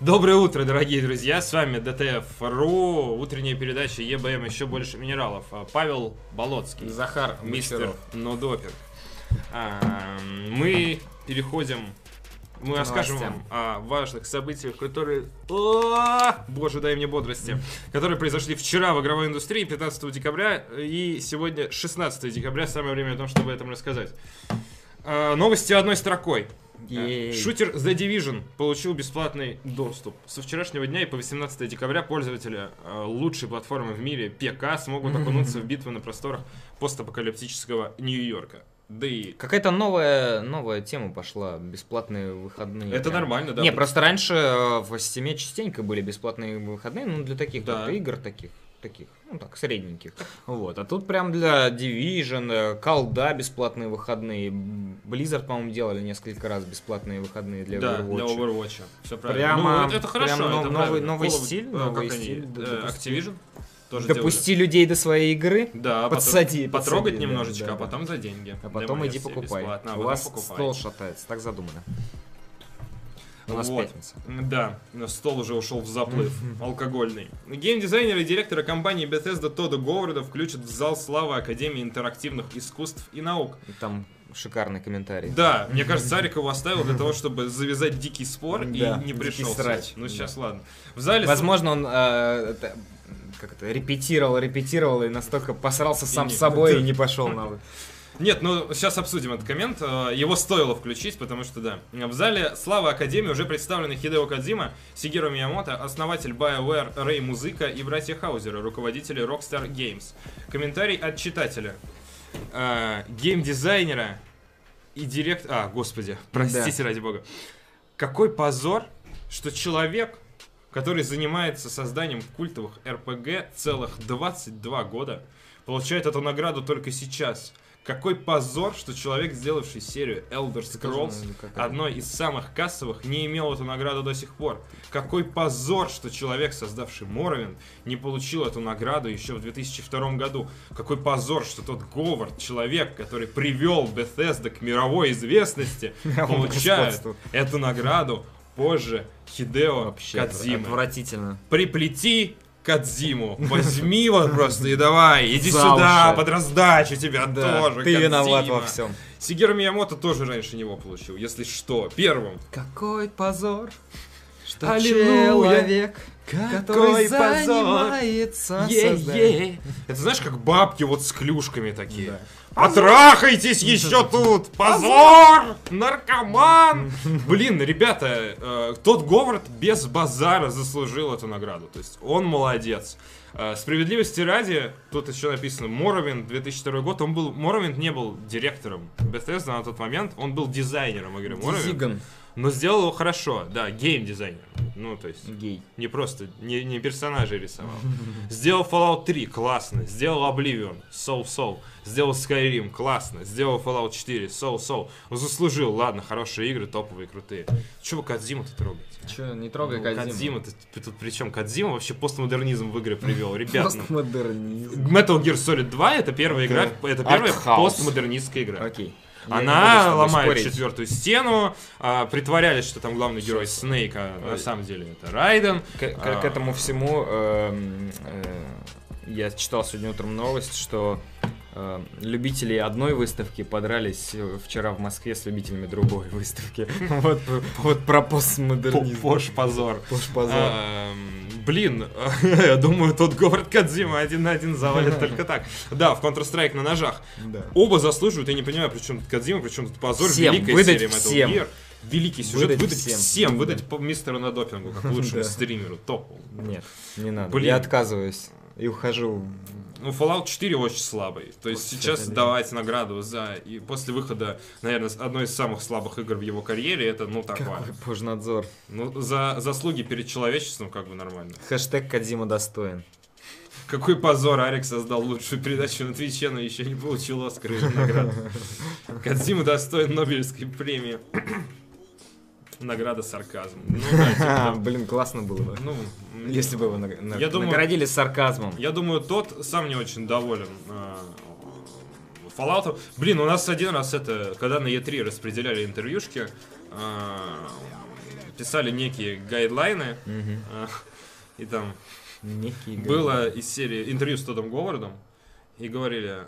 Доброе утро, дорогие друзья, с вами ДТФ.ру, утренняя передача ЕБМ «Еще больше минералов». А, Павел Болоцкий, Захар мистер. Нодопинг. А, Мы переходим, мы расскажем вам о важных событиях, которые... О, Боже, дай мне бодрости. Которые произошли вчера в игровой индустрии, 15 декабря, и сегодня 16 декабря, самое время о том, чтобы об этом рассказать. А, Новости одной строкой. Шутер The Division получил бесплатный доступ. Со вчерашнего дня и по 18 декабря пользователи э, лучшей платформы в мире ПК смогут окунуться в битвы на просторах постапокалиптического Нью-Йорка. Да и Какая-то новая, новая тема пошла, бесплатные выходные. это прям. нормально, да. Не, просто раньше э, в Steam частенько были бесплатные выходные, ну, для таких Да. игр таких, таких, ну, так, средненьких. Вот, а тут прям для Division, э, колда бесплатные выходные, Blizzard, по-моему, делали несколько раз бесплатные выходные для да, Overwatch. для Overwatch. Все правильно. Прямо- ну, это, хорошо. прям нов- это новый- правильно. новый Call стиль, э, новый как стиль, э. Activision тоже Допусти людей до своей игры, делали. Да, потом подсади, потрогать подсади, да, немножечко, да, а да. потом за деньги. а потом иди покупай. бесплатно, а У потом вас покупай. стол шатается, так задумано. У нас Вот. пятница. Да, стол уже ушел в заплыв алкогольный. Геймдизайнер и директора компании Bethesda Тодда Говарда включат в зал славы Академии интерактивных искусств и наук. Там шикарный комментарий. Да, мне кажется, Царик его оставил для того, чтобы завязать дикий спор Да, и не пришел. срач. Ну Да. сейчас ладно. В зале... Возможно, он э, это, как это, репетировал, репетировал и настолько посрался сам не- с собой да. и не пошел на Нет, ну сейчас обсудим этот коммент. Э, Его стоило включить, потому что да. В зале славы Академии уже представлены Хидео Кадзима, Сигеру Миямото, основатель BioWare Рэй Музыка и братья Хаузера, руководители Rockstar Games. Комментарий от читателя. Э, Геймдизайнера и директ... А, господи, простите ради бога. Какой позор, что человек, который занимается созданием культовых РПГ целых 22 года, получает эту награду только сейчас. Какой позор, что человек, сделавший серию Elder Scrolls, одной из самых кассовых, не имел эту награду до сих пор. Какой позор, что человек, создавший Morrowind, не получил эту награду еще в 2002 году. Какой позор, что тот Говард, человек, который привел Bethesda к мировой известности, получает эту награду позже Хидео Вообще Кадзимы. отвратительно. Приплети Кадзиму. Возьми вот просто и давай, иди За сюда, уши. под раздачу тебя Да, тоже. ты виноват Кодзима. во всем. Сигеру Миямото тоже раньше него получил, если что. Первым. Какой позор, что Аллилуйя. человек, который позор. занимается созданием. Это знаешь, как бабки вот с клюшками такие. Да. Потрахайтесь еще тут! Позор! Наркоман! Блин, ребята, э, тот Говард без базара заслужил эту награду. То есть он молодец. Э, Справедливости ради, тут еще написано Моровин 2002 год, он был, Моровин не был директором Bethesda на тот момент, он был дизайнером игры Моровин. Но сделал его хорошо, да, гейм-дизайнер. Ну, то есть, Гей. не просто, не, не персонажей рисовал. Сделал Fallout 3, классно. Сделал Oblivion, Soul Soul. Сделал Skyrim, классно. Сделал Fallout 4, Soul Soul. Он заслужил, ладно, хорошие игры, топовые, крутые. Чего вы Кадзиму-то трогаете? Че, не трогай Ну, Кодзиму. Кодзима-то, тут причем Кадзима вообще постмодернизм в игры привел. Ребят, Постмодернизм. Metal Gear Solid 2 это первая игра, это первая постмодернистская игра. Окей. Я Она ломает спорить. четвертую стену, а, притворялись, что там главный герой Снейк, а на самом деле это Райден. К, к- А. к этому всему эм, э, я читал сегодня утром новость, что э, любители одной выставки подрались э, вчера в Москве с любителями другой выставки. Вот, вот про постмодернизм. Пош позор. Пош позор. Эм, Блин, я думаю, тот Говард Кадзима один на один завалит только так. Да, в Counter-Strike на ножах. Оба заслуживают, я не понимаю, при чем тут Кадзима, при чем тут позор, великая серия Metal. Gear. Великий сюжет, Выдать выдать, всем. всем, Да. выдать по мистеру на допингу, как лучшему стримеру, топовому. Нет, не надо. Блин. Я отказываюсь и ухожу. Ну, Fallout 4 очень слабый. То есть Вот сейчас давать награду за... И после выхода, наверное, одной из самых слабых игр в его карьере, это, ну, такое. Какой пожнадзор. Ну, за заслуги перед человечеством как бы нормально. Хэштег Кадзима достоин. Какой позор, Арик создал лучшую передачу на Твиче, но еще не получил Оскар или награду. Кадзима достоин Нобелевской премии. Награда сарказм. Ну, да, типа. Блин, классно было бы. Ну, Если бы его на- Я думаю- наградили сарказмом. Я думаю, тот сам не очень доволен э, Fallout. Блин, у нас один раз это, когда на E3 распределяли интервьюшки, а, писали некие гайдлайны, Мгм. а, и там Некий было из серии интервью с Тодом Говардом, и говорили,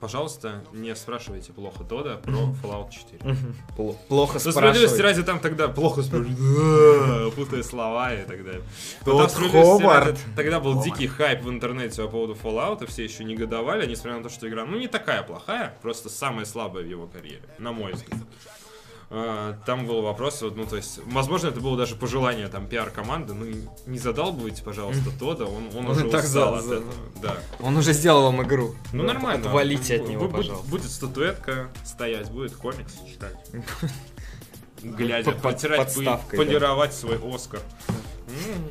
пожалуйста, не спрашивайте плохо Тода про Fallout 4. Пл- Плохо Но справедливости спрашивать. ради там тогда плохо спрашивали, путая слова и так далее. Тот справедливости Ховард. Тогда был дикий хайп в интернете по поводу Fallout, все еще негодовали, несмотря на то, что игра, ну, не такая плохая, просто самая слабая в его карьере, на мой взгляд. А, Там был вопрос, вот, ну, то есть, возможно, это было даже пожелание там пиар-команды, ну, не задалбывайте, пожалуйста, Тода, он, он Он уже так устал за- от этого. Да. Он уже сделал вам игру. Ну, Да, нормально. Отвалите от него, бу- будет- пожалуйста. Будет статуэтка стоять, будет комикс читать. Глядя, да. полировать свой Оскар.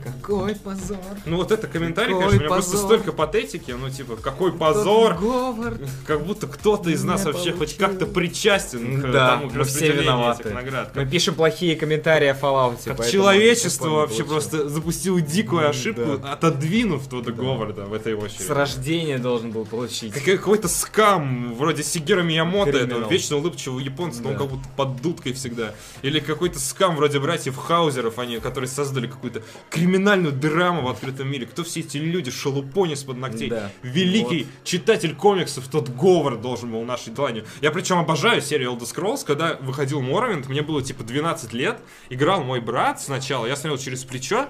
Какой позор. Ну вот это комментарий, Какой конечно, у меня просто позор. столько патетики, ну типа, какой позор, Говард. как будто кто-то из нас вообще хоть получилось. как-то причастен к Да, тому, к мы все виноваты. этих наград. Мы Как, пишем плохие комментарии о Fallout. как человечество вообще получил. просто запустило дикую М, ошибку, да. отодвинув Тодда Говарда в этой очереди. С рождения должен был получить. Как- Какой-то скам, вроде Сигера Миямото, этого Криминал. вечно улыбчивого японца, но он Да. как будто под дудкой всегда. Или какой-то скам вроде братьев Хаузеров, они, которые создали какую-то криминальную драму в открытом мире. Кто все эти люди? Шалупони с под ногтей. Да. Великий читатель комиксов, тот Говард должен был нашей дланью. Я причем обожаю серию Elder Scrolls, когда выходил Моровинд, мне было типа 12 лет, играл мой брат сначала, я смотрел через плечо,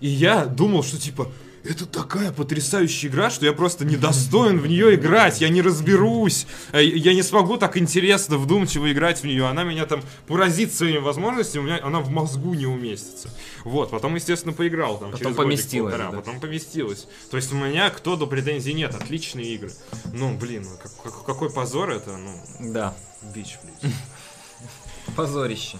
и я думал, что типа это такая потрясающая игра, что я просто недостоин в нее играть, я не разберусь, э, я не смогу так интересно, вдумчиво играть в нее, она меня там поразит своими возможностями, у меня она в мозгу не уместится. Вот, потом, естественно, поиграл там Потом через поместилось, годик-полтора, да. потом поместилось. То есть у меня кто до претензий нет, отличные игры. Ну, блин, ну, как- как- какой позор это, ну, Да. бич, блин. Позорище.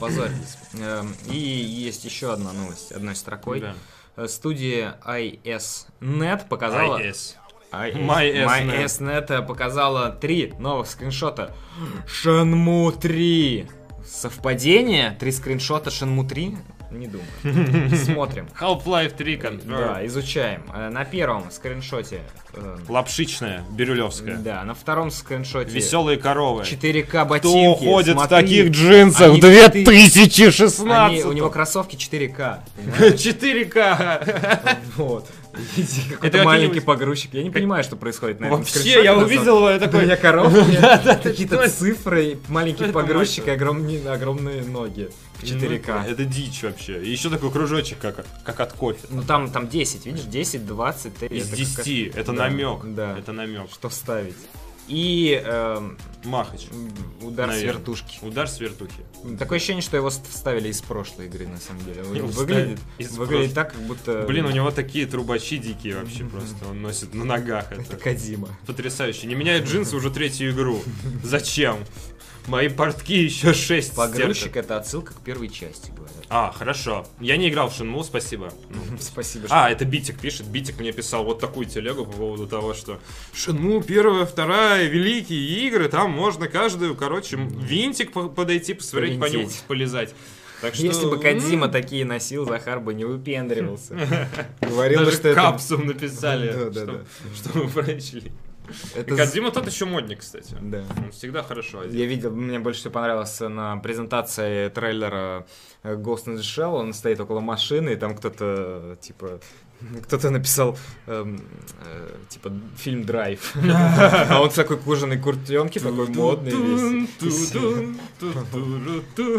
Позорились. Эм, И есть еще одна новость, одной строкой. Да. Э, Студия ISNet показала... IS. MySNet. MySNet показала три новых скриншота. Shenmue 3. Совпадение? Три скриншота Shenmue 3? Не думаю. Смотрим. Half-Life 3 кон- Да, изучаем. Э, На первом скриншоте... э, Лапшичная, бирюлевская. Да, на втором скриншоте... Веселые коровы. 4К ботинки. Кто ходит в таких джинсах в 2016? Они- у него кроссовки 4К. понимаешь? 4К. Вот. Это маленький погрузчик. Я не понимаю, что происходит на этом Вообще, я увидел его, я такой... я коровки, Да-да, какие-то цифры, маленький погрузчик и огромные, ноги в 4К. Ну, Это дичь вообще. И еще такой кружочек, как, как от кофе. Ну там, там 10, видишь, 10, 20, ты- Из это 10. как- Это Да, намек. Да. Это намек. Что вставить. И эм, Махач. удар с Наверное. вертушки. Удар с вертухи. Такое ощущение, что его вставили из прошлой игры, на самом деле. Его Выглядит, вставили из выглядит так, как будто... Блин, у него такие трубачи дикие вообще просто. Он носит на ногах Это это. Кадима. Потрясающе. Не меняет джинсы уже третью игру. Зачем? Мои портки еще 6 Погрузчик это отсылка к первой части, говорят. А, хорошо. Я не играл в Шинму, спасибо. Спасибо, А, это Битик пишет. Битик мне писал вот такую телегу по поводу того, что Шинму первая, вторая, великие игры, там можно каждую, короче, винтик по- подойти, посмотреть, Повинтить. понюхать, полезать. Так что, Если бы Кадима м, такие носил, Захар бы не выпендривался. Говорил, даже что это... капсом написали, Да, да, что, да. что мы прочли. Это з- Кадима тот еще модник, кстати. Да. Он всегда хорошо одет. Я видел, мне больше всего понравилось на презентации трейлера э, Ghost in the Shell, он стоит около машины, и там кто-то, типа, кто-то написал, эм, э, типа, фильм «Драйв». А он в такой кожаной куртенке, такой модный весь.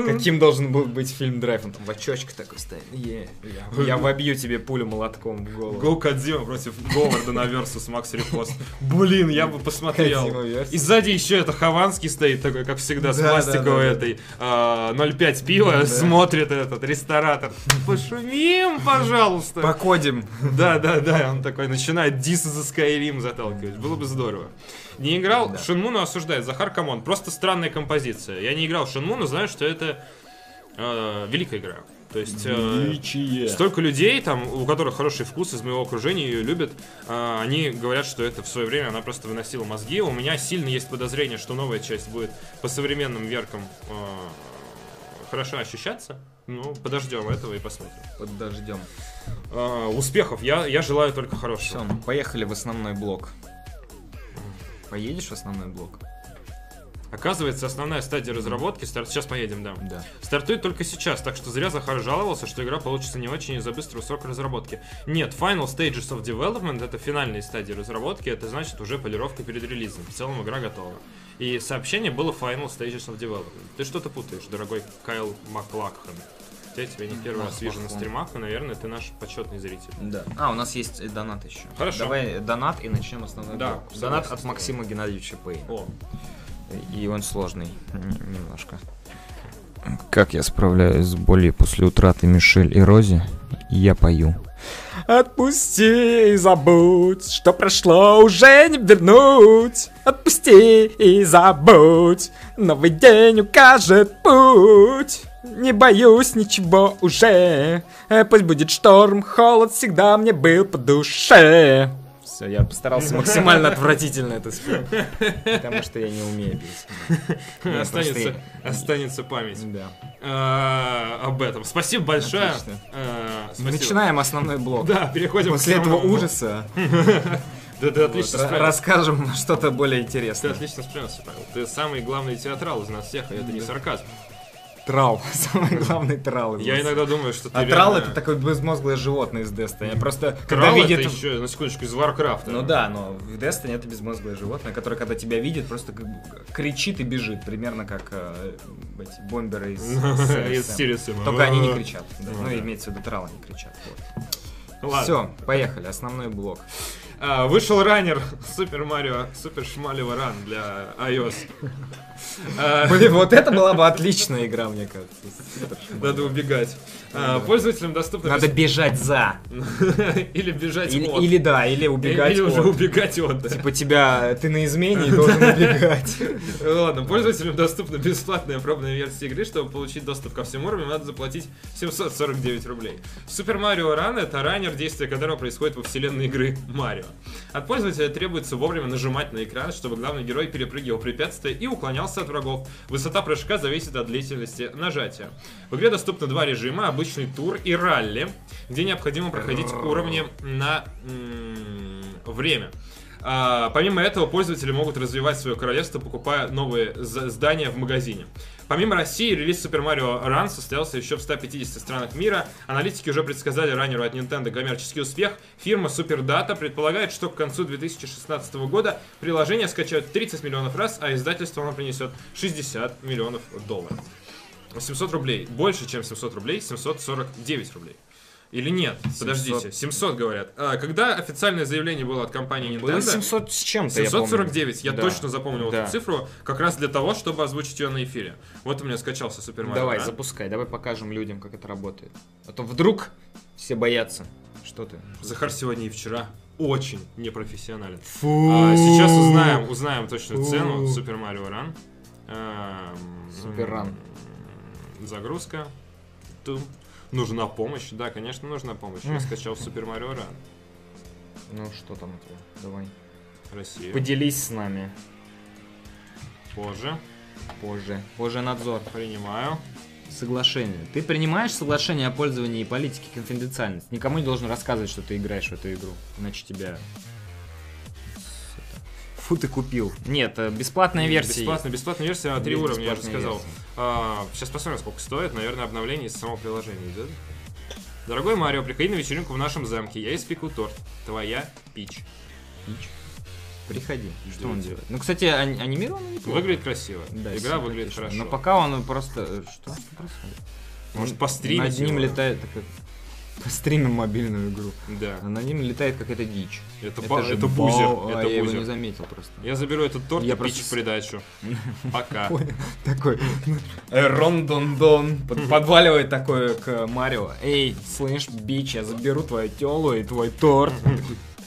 Каким должен был быть фильм «Драйв»? Он там в очочке такой стоит. Я- вобью тебе пулю молотком в голову. Го Кодзима против Говарда на Versus Макс Репост. Блин, я бы посмотрел. И сзади еще это Хованский стоит такой, как всегда, с пластиковой этой а, 0,5 пива, Да. смотрит этот ресторатор. Пошумим, пожалуйста. Покодим. Да, да, да, он такой начинает дисы за Skyrim заталкивать. Было бы здорово. Не играл, Да. Шинму ну осуждает. Захар come on. Просто странная композиция. Я не играл в Шинму, но знаю, что это э, великая игра. То есть э, столько людей, там, у которых хороший вкус из моего окружения ее любят, э, они говорят, что это в свое время она просто выносила мозги. У меня сильно есть подозрение, что новая часть будет по современным веркам э, хорошо ощущаться. Ну, подождем этого и посмотрим. Подождем. Э, успехов. Я, я желаю только Все, хорошего. поехали в основной блок. Поедешь в основной блок? Оказывается, основная стадия разработки, старт... сейчас поедем, да, Да. стартует только сейчас, так что зря Захар жаловался, что игра получится не очень из-за быстрого срока разработки. Нет, Final Stages of Development это финальные стадии разработки, это значит уже полировка перед релизом. В целом игра готова. И сообщение было Final Stages of Development. Ты что-то путаешь, дорогой Кайл Маклакхан. Я тебя не первый раз вижу на стримах, и, наверное, ты наш почетный зритель. Да. А, у нас есть э, донат еще. Хорошо. Давай донат и начнем основной Да, блок. Донат от. Максима Геннадьевича Пейна. О, И он сложный немножко. Как я справляюсь с болью после утраты Мишель и Рози? Я пою. Отпусти и забудь, что прошло уже не вернуть. Отпусти и забудь, новый день укажет путь. Не боюсь ничего уже, Э, пусть будет шторм, холод всегда мне был по душе. Все, я постарался максимально отвратительно это спеть, потому что я не умею петь. Останется, останется память. Да. А, об этом. Спасибо большое. А, спасибо. Начинаем основной блок. Да, переходим После этого ужаса Да, ты отлично вот, справился. расскажем что-то более Ты интересное. отлично справился, Павел. Ты самый главный театрал из нас всех, и это не сарказм. Тралл. Самый главный тралл. из Я иногда думаю, что ты А трэлл это такое безмозглое животное из Destiny. Просто когда видит... это еще, на секундочку, из Warcraft а. Ну да, но в Destiny это безмозглое животное, которое, когда тебя видит, просто кричит и бежит. Примерно как э, эти бомберы из. Сириуса. Только они не кричат. Ну Ну, имеется в виду трал, они кричат. Все, поехали. Основной блок. А, вышел раннер Супер Марио Супер Шмалева Ран для iOS. А, Блин, вот это была бы отличная игра, мне кажется. Надо убегать. А. Пользователям доступно Надо бежать за. или бежать Или, от. или да, или убегать Или уже убегать от. Типа тебя, ты на измене и должен убегать. Ладно, пользователям доступна бесплатная пробная версия игры. Чтобы получить доступ ко всем уровням, надо заплатить 749 рублей. Супер Марио Ран это раннер, действие которого происходит во вселенной игры Марио. От пользователя требуется вовремя нажимать на экран, чтобы главный герой перепрыгивал препятствия и уклонялся от врагов. Высота прыжка зависит от длительности нажатия. В игре доступно два режима, обычный тур и ралли, где необходимо проходить уровни на время. А, помимо этого, пользователи могут развивать свое королевство, покупая новые здания в магазине. Помимо России, релиз Super Mario Run состоялся еще в 150 странах мира. Аналитики уже предсказали раннеру от Nintendo коммерческий успех. Фирма Superdata предполагает, что к концу 2016 года приложение скачают 30 миллионов раз, а издательство оно принесет 60 миллионов долларов. 700 рублей. Больше, чем 700 рублей, 749 рублей. Или нет? Подождите, 700 говорят. А, когда официальное заявление было от компании Nintendo... Было 700 с чем-то, я помню. 749, я Да. точно запомнил Да. эту цифру, как раз для того, чтобы озвучить ее на эфире. Вот у меня скачался Супер Марио. Давай, Ран. запускай, давай покажем людям, как это работает. А то вдруг все боятся. Что ты? Захар сегодня и вчера очень непрофессионален. Фу. А, сейчас узнаем, узнаем точную цену Супер Марио Ран. Эм, Супер Ран. м, Загрузка. Тум. Нужна помощь? Да, конечно, нужна помощь. Я скачал Супер Марио Ран. Ну что там у тебя? Давай. Россия. Поделись с нами Позже. позже. Позже надзор. Принимаю. Соглашение. Ты принимаешь соглашение о пользовании и политике конфиденциальности. Никому не должен рассказывать, что ты играешь в эту игру. Иначе тебя... Фу, ты купил. Нет, э, бесплатная версия. Бесплатная, бесплатная версия на три уровня, я же сказал. версия. А, сейчас посмотрим, сколько стоит. Наверное, обновление из самого приложения идет. Дорогой Марио, приходи на вечеринку в нашем замке. Я испеку торт. Твоя Пич. Пич. Приходи. Что он делает? Ну, кстати, ани- анимировано неплохо. Выглядит красиво. Да, Игра выглядит симпатично. хорошо. Но пока он просто... э, Что? Что происходит? Может, постримить Над ним его? летает... Так, постримим мобильную игру. Да. А над ним летает какая-то дичь. Это, ба- же это Бау- Боузер. а, это я его не Боузер. заметил просто. Я заберу этот торт Я и просто Пич в придачу. Пока. Такой рон-дон-дон подваливает такое к Марио. Эй, слышь, бич, я заберу твою телу и твой торт.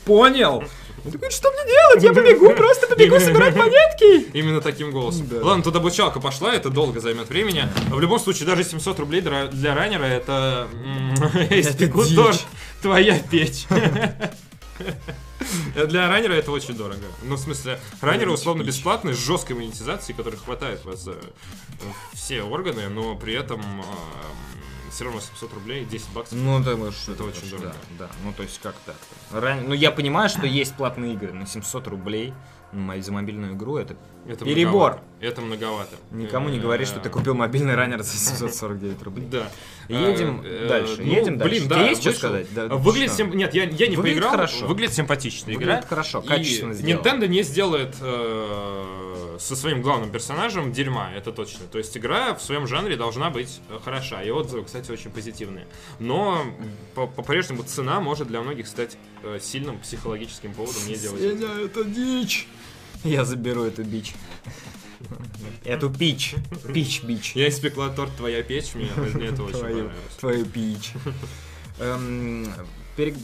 Понял? Он такой, что мне делать? Я побегу, просто побегу собирать монетки. Именно таким голосом. Да. Ладно, тут обучалка пошла, это долго займет времени. В любом случае, даже 700 рублей для раннера это... м, испеку дичь. торт, твоя печь. Для раннера это очень дорого. Ну, в смысле, раннеры условно бесплатные, с жесткой монетизацией, которой хватает вас за э, все органы, но при этом все равно 700 рублей, 10 баксов. Ну, да, что Это очень дорого. Да, да, ну то есть как так? Ран... Ну я понимаю, что есть платные игры, но 700 рублей за мобильную игру это Это Перебор. многовато. Это многовато. никому не Э, говори, что ты купил мобильный раннер за 749 рублей. Да. Едем Э, дальше, ну, едем дальше. Блин, да, есть что сказать? Выглядит сим- Нет, я, не Выглядит поиграл. хорошо. Выглядит симпатичная Выглядит игра. хорошо, качественно сделано. Nintendo не сделает э, со своим главным персонажем дерьма, это точно. То есть игра в своем жанре должна быть э, хороша. И отзывы, кстати, очень позитивные. Но по- по-прежнему цена может для многих стать э, сильным психологическим поводом не делать. Сеня, это дичь. Я заберу эту бич. Эту пич. Пич, бич. Я испекла торт «Твоя печь», мне, это очень понравилось. твою пич. Эм,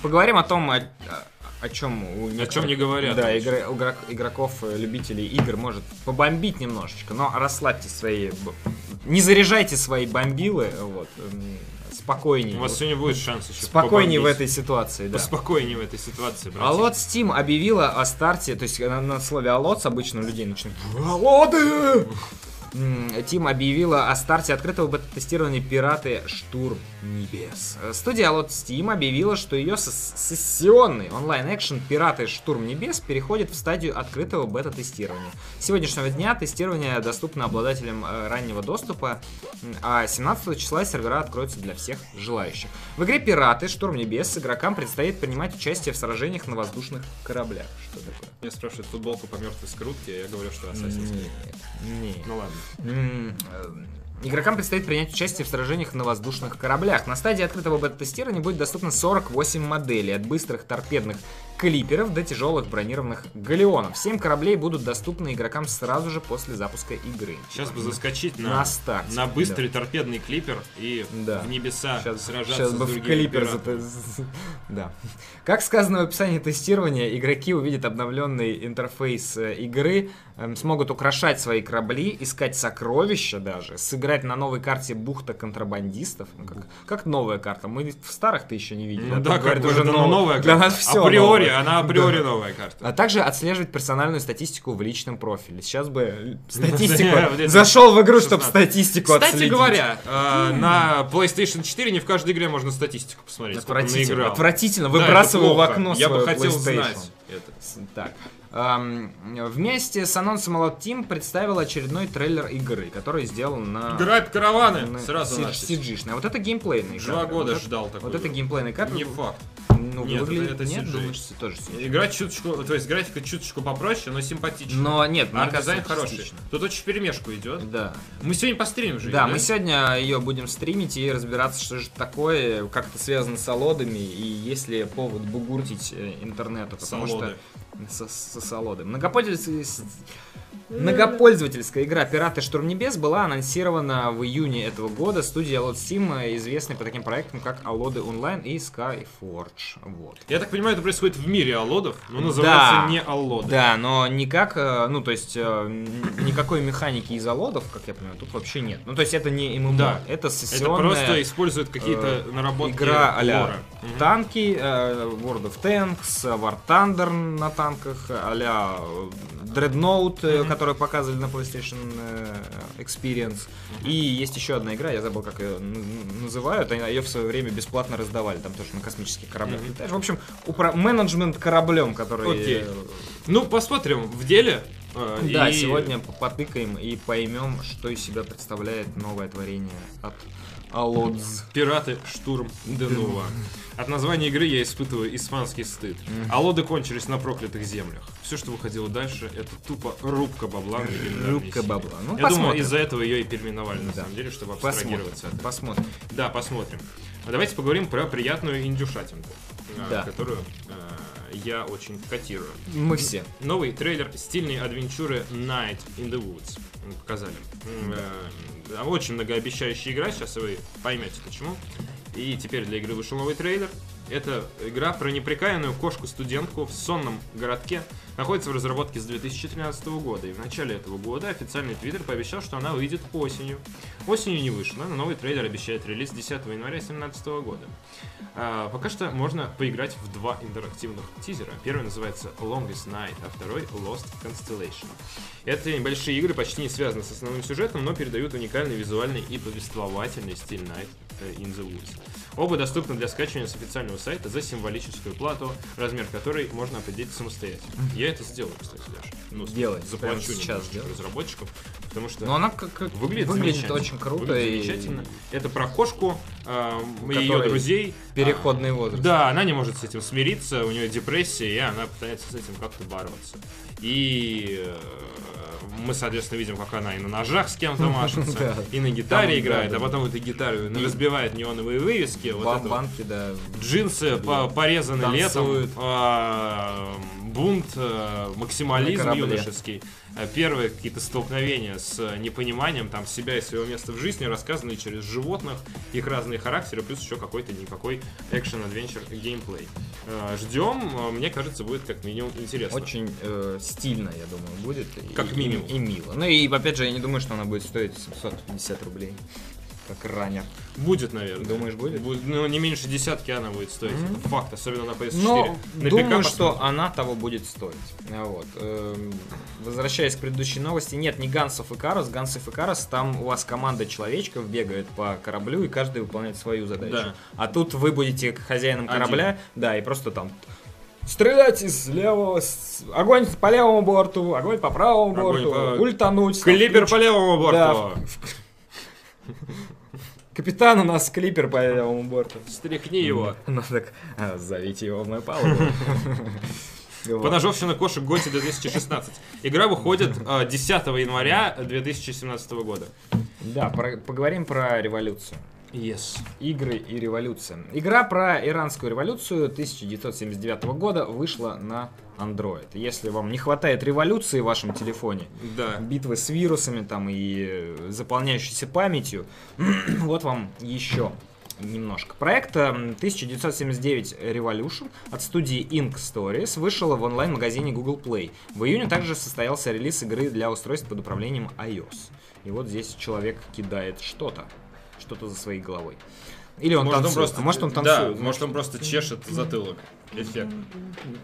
Поговорим о том, о, чем у О чем не говорят. Да, игры- игрок- игроков, э, любителей игр может побомбить немножечко, но расслабьте свои... Не заряжайте свои бомбилы, вот, эм, спокойнее. У вас сегодня будет шанс еще Спокойнее в побомбить. этой ситуации, да. Поспокойнее в этой ситуации, братья. Алот Steam объявила о старте, то есть на, на слове Алот обычно у людей начинают Алоты! М, Team объявила о старте открытого бета-тестирования «Пираты. Штурм Небес». Э, Студия Alot Steam объявила, что ее сес- сессионный онлайн-экшен «Пираты. Штурм Небес» переходит в стадию открытого бета-тестирования. С сегодняшнего дня тестирование доступно обладателям э, раннего доступа, а 17 числа сервера откроются для всех желающих. В игре «Пираты. Штурм Небес» игрокам предстоит принимать участие в сражениях на воздушных кораблях. Что такое? Меня спрашивают футболку по мертвой скрутке, а я говорю, что Assassin's Creed. Нет. Ну ладно. Э, Игрокам предстоит принять участие в сражениях на воздушных кораблях. На стадии открытого бета-тестирования будет доступно 48 моделей, от быстрых торпедных клиперов до тяжелых бронированных галеонов. 7 кораблей будут доступны игрокам сразу же после запуска игры. Сейчас бы заскочить на, На старте, на быстрый торпедный клипер и Да. в небеса Сейчас, сражаться сейчас с бы в клипер зата- Да. Как сказано в описании тестирования, игроки увидят обновленный интерфейс э, игры, эм, смогут украшать свои корабли, искать сокровища даже, сыграть на новой карте бухта контрабандистов. Ну, как, как новая карта. Мы в старых-то еще не видели. Ну а да, как говорят, уже новая Для нас все Априори, она априори новая карта. А также отслеживать персональную статистику в личном профиле. Сейчас бы статистику... Вот это Зашел в игру, чтобы 16. статистику Кстати отследить. говоря, э, на PlayStation 4 не в каждой игре можно статистику посмотреть. сколько Отвратительно, наиграл. отвратительно. Да, Выбрасываю в окно Я бы хотел знать это. Так. Вместе с анонсом Alot Team представил очередной трейлер игры, который сделан на... Грабь караваны! на Сразу си-. CG-шная. Вот это геймплейная Два года вот ждал такой. Вот это геймплейная карта. Не факт. Ну, Нет, выглядит... это- это Нет, CG. думаешь, тоже CG. Игра чуточку, то есть графика чуточку попроще, но симпатичная. Но нет, а дизайн хороший. Тут очень вперемешку идет. Да. Мы сегодня постримим же. Да, её, мы сегодня ее будем стримить и разбираться, что же такое, как это связано с алодами и есть ли повод бугуртить э, интернету, потому Салоды. что со, со салоды. Многопользовательская, многопользовательская игра «Пираты Штурм Небес» была анонсирована в июне этого года студией Alot Steam, известной по таким проектам, как Алоды Онлайн и Skyforge. Вот. Я так понимаю, это происходит в мире аллодов, но называется Да. не аллоды. Да, но никак, э, ну, то есть, э, никакой механики из алодов, как я понимаю, тут вообще нет. Ну, то есть, это не ММО, Да. это Это сессионная... просто используют какие-то э, наработки игра а-ля лора. Мгм. танки, э, World of Tanks, War Thunder на танках, а-ля э, Dreadnought, Мгм. которую показывали на PlayStation э, Experience. И есть еще одна игра, я забыл, как ее называют, они ее в свое время бесплатно раздавали, там тоже на космических кораблях. Летаешь. В общем, упра- менеджмент кораблем, который... Э, Ну, посмотрим в деле. э, Да, и- сегодня по- потыкаем и поймем, что из себя представляет новое творение от Алодз. Пираты Штурм Денува. От названия игры я испытываю испанский стыд. Мгм. Алоды кончились на проклятых землях. Все, что выходило дальше, это тупо рубка бабла. Рубка бабла. Ну, Я посмотрим. думаю, из-за этого ее и переименовали, на Да. самом деле, чтобы Посмотрим. абстрагироваться от этого. Посмотрим. Да, посмотрим. А давайте поговорим про приятную индюшатинку, э, Да. которую э, я очень котирую. Мы все. Новый трейлер стильной адвенчуры Night in the Woods показали. М, э, Очень многообещающая игра, сейчас вы поймете почему. И теперь для игры вышел новый трейлер. Это игра про неприкаянную кошку-студентку в сонном городке, находится в разработке с 2013 года, и в начале этого года официальный твиттер пообещал, что она выйдет осенью. Осенью не вышла, но новый трейлер обещает релиз 10 января 2017 года. А, пока что можно поиграть в два интерактивных тизера. Первый называется Longest Night, а второй Lost Constellation. Это небольшие игры, почти не связаны с основным сюжетом, но передают уникальный визуальный и повествовательный стиль Night in the Woods. Оба доступны для скачивания с официального сайта за символическую плату, размер которой можно определить самостоятельно. Я это сделаю, кстати, даже. Ну, Делай, заплачу сейчас делай. разработчикам, потому что Но она как, как выглядит, выглядит очень круто Выглядит и замечательно. Это про кошку, э, ее которой друзей. переходный возраст. Да, она не может с этим смириться, у нее депрессия, и она пытается с этим как-то бороться. И э, мы, соответственно, видим, как она и на ножах с кем-то машется, и на гитаре играет, а потом этой гитарой И- разбивает неоновые вывески. Банки, да. Джинсы по- порезаны летом, а, бунт, а, максимализм юношеский, а, первые какие-то столкновения с а, непониманием там себя и своего места в жизни, рассказанные через животных, их разные характеры, плюс еще какой-то никакой экшен-адвенчер геймплей. Ждем, мне кажется, будет как минимум интересно. Очень э, стильно, я думаю, будет. и- Как и- минимум. И, мило. Ну и опять же, я не думаю, что она будет стоить 750 рублей. Как ранее. Будет, наверное. Думаешь, будет? Ну, не меньше десятки она будет стоить. Мгм. Это факт, особенно на PS4. Но на думаю, что она того будет стоить. Вот. Эм, Возвращаясь к предыдущей новости, нет, не Гансов и Карос. Гансов и Карос, там у вас команда человечков бегает по кораблю, и каждый выполняет свою задачу. Да. А тут вы будете хозяином Один. корабля, да, и просто там Стрелять из левого, с- огонь по левому борту, огонь по правому Огонь борту, по- ультануть. Клипер включ- по левому борту. Да. Капитан у нас клипер по левому борту. Стряхни его. Ну так, а, зовите его в мою палубу. Поножовщина кошек Готи 2016. Игра выходит э, 10 января 2017 года. Да, про- поговорим про революцию. Yes. Игры и революция. Игра про иранскую революцию 1979 года вышла на Android. Если вам не хватает революции в вашем телефоне, Да. битвы с вирусами там и э, заполняющейся памятью, вот вам еще немножко. Проект э, 1979 Revolution от студии Ink Stories вышел в онлайн-магазине Google Play. В июне также состоялся релиз игры для устройств под управлением iOS. И вот здесь человек кидает что-то, что-то за своей головой. Или он может, танцует, он просто, а может он Да, танцует. может он просто чешет затылок. Эффект.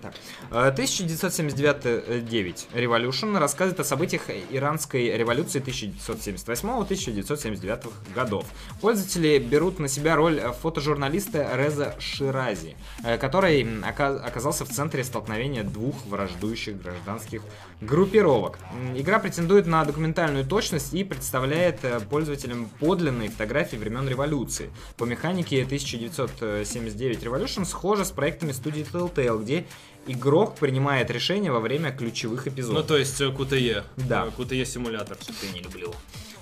Так. Э, 1979 Revolution рассказывает о событиях иранской революции 1978-1979 годов. Пользователи берут на себя роль э, фотожурналиста Реза Ширази, э, который оказался в центре столкновения двух враждующих гражданских группировок. Игра претендует на документальную точность и представляет э, пользователям подлинные фотографии времен революции. По механике 1979 Revolution схожа с проектами студии Telltale, где игрок принимает решения во время ключевых Ну, эпизодов. то есть э, QTE. Да. Э, QTE симулятор. я не люблю.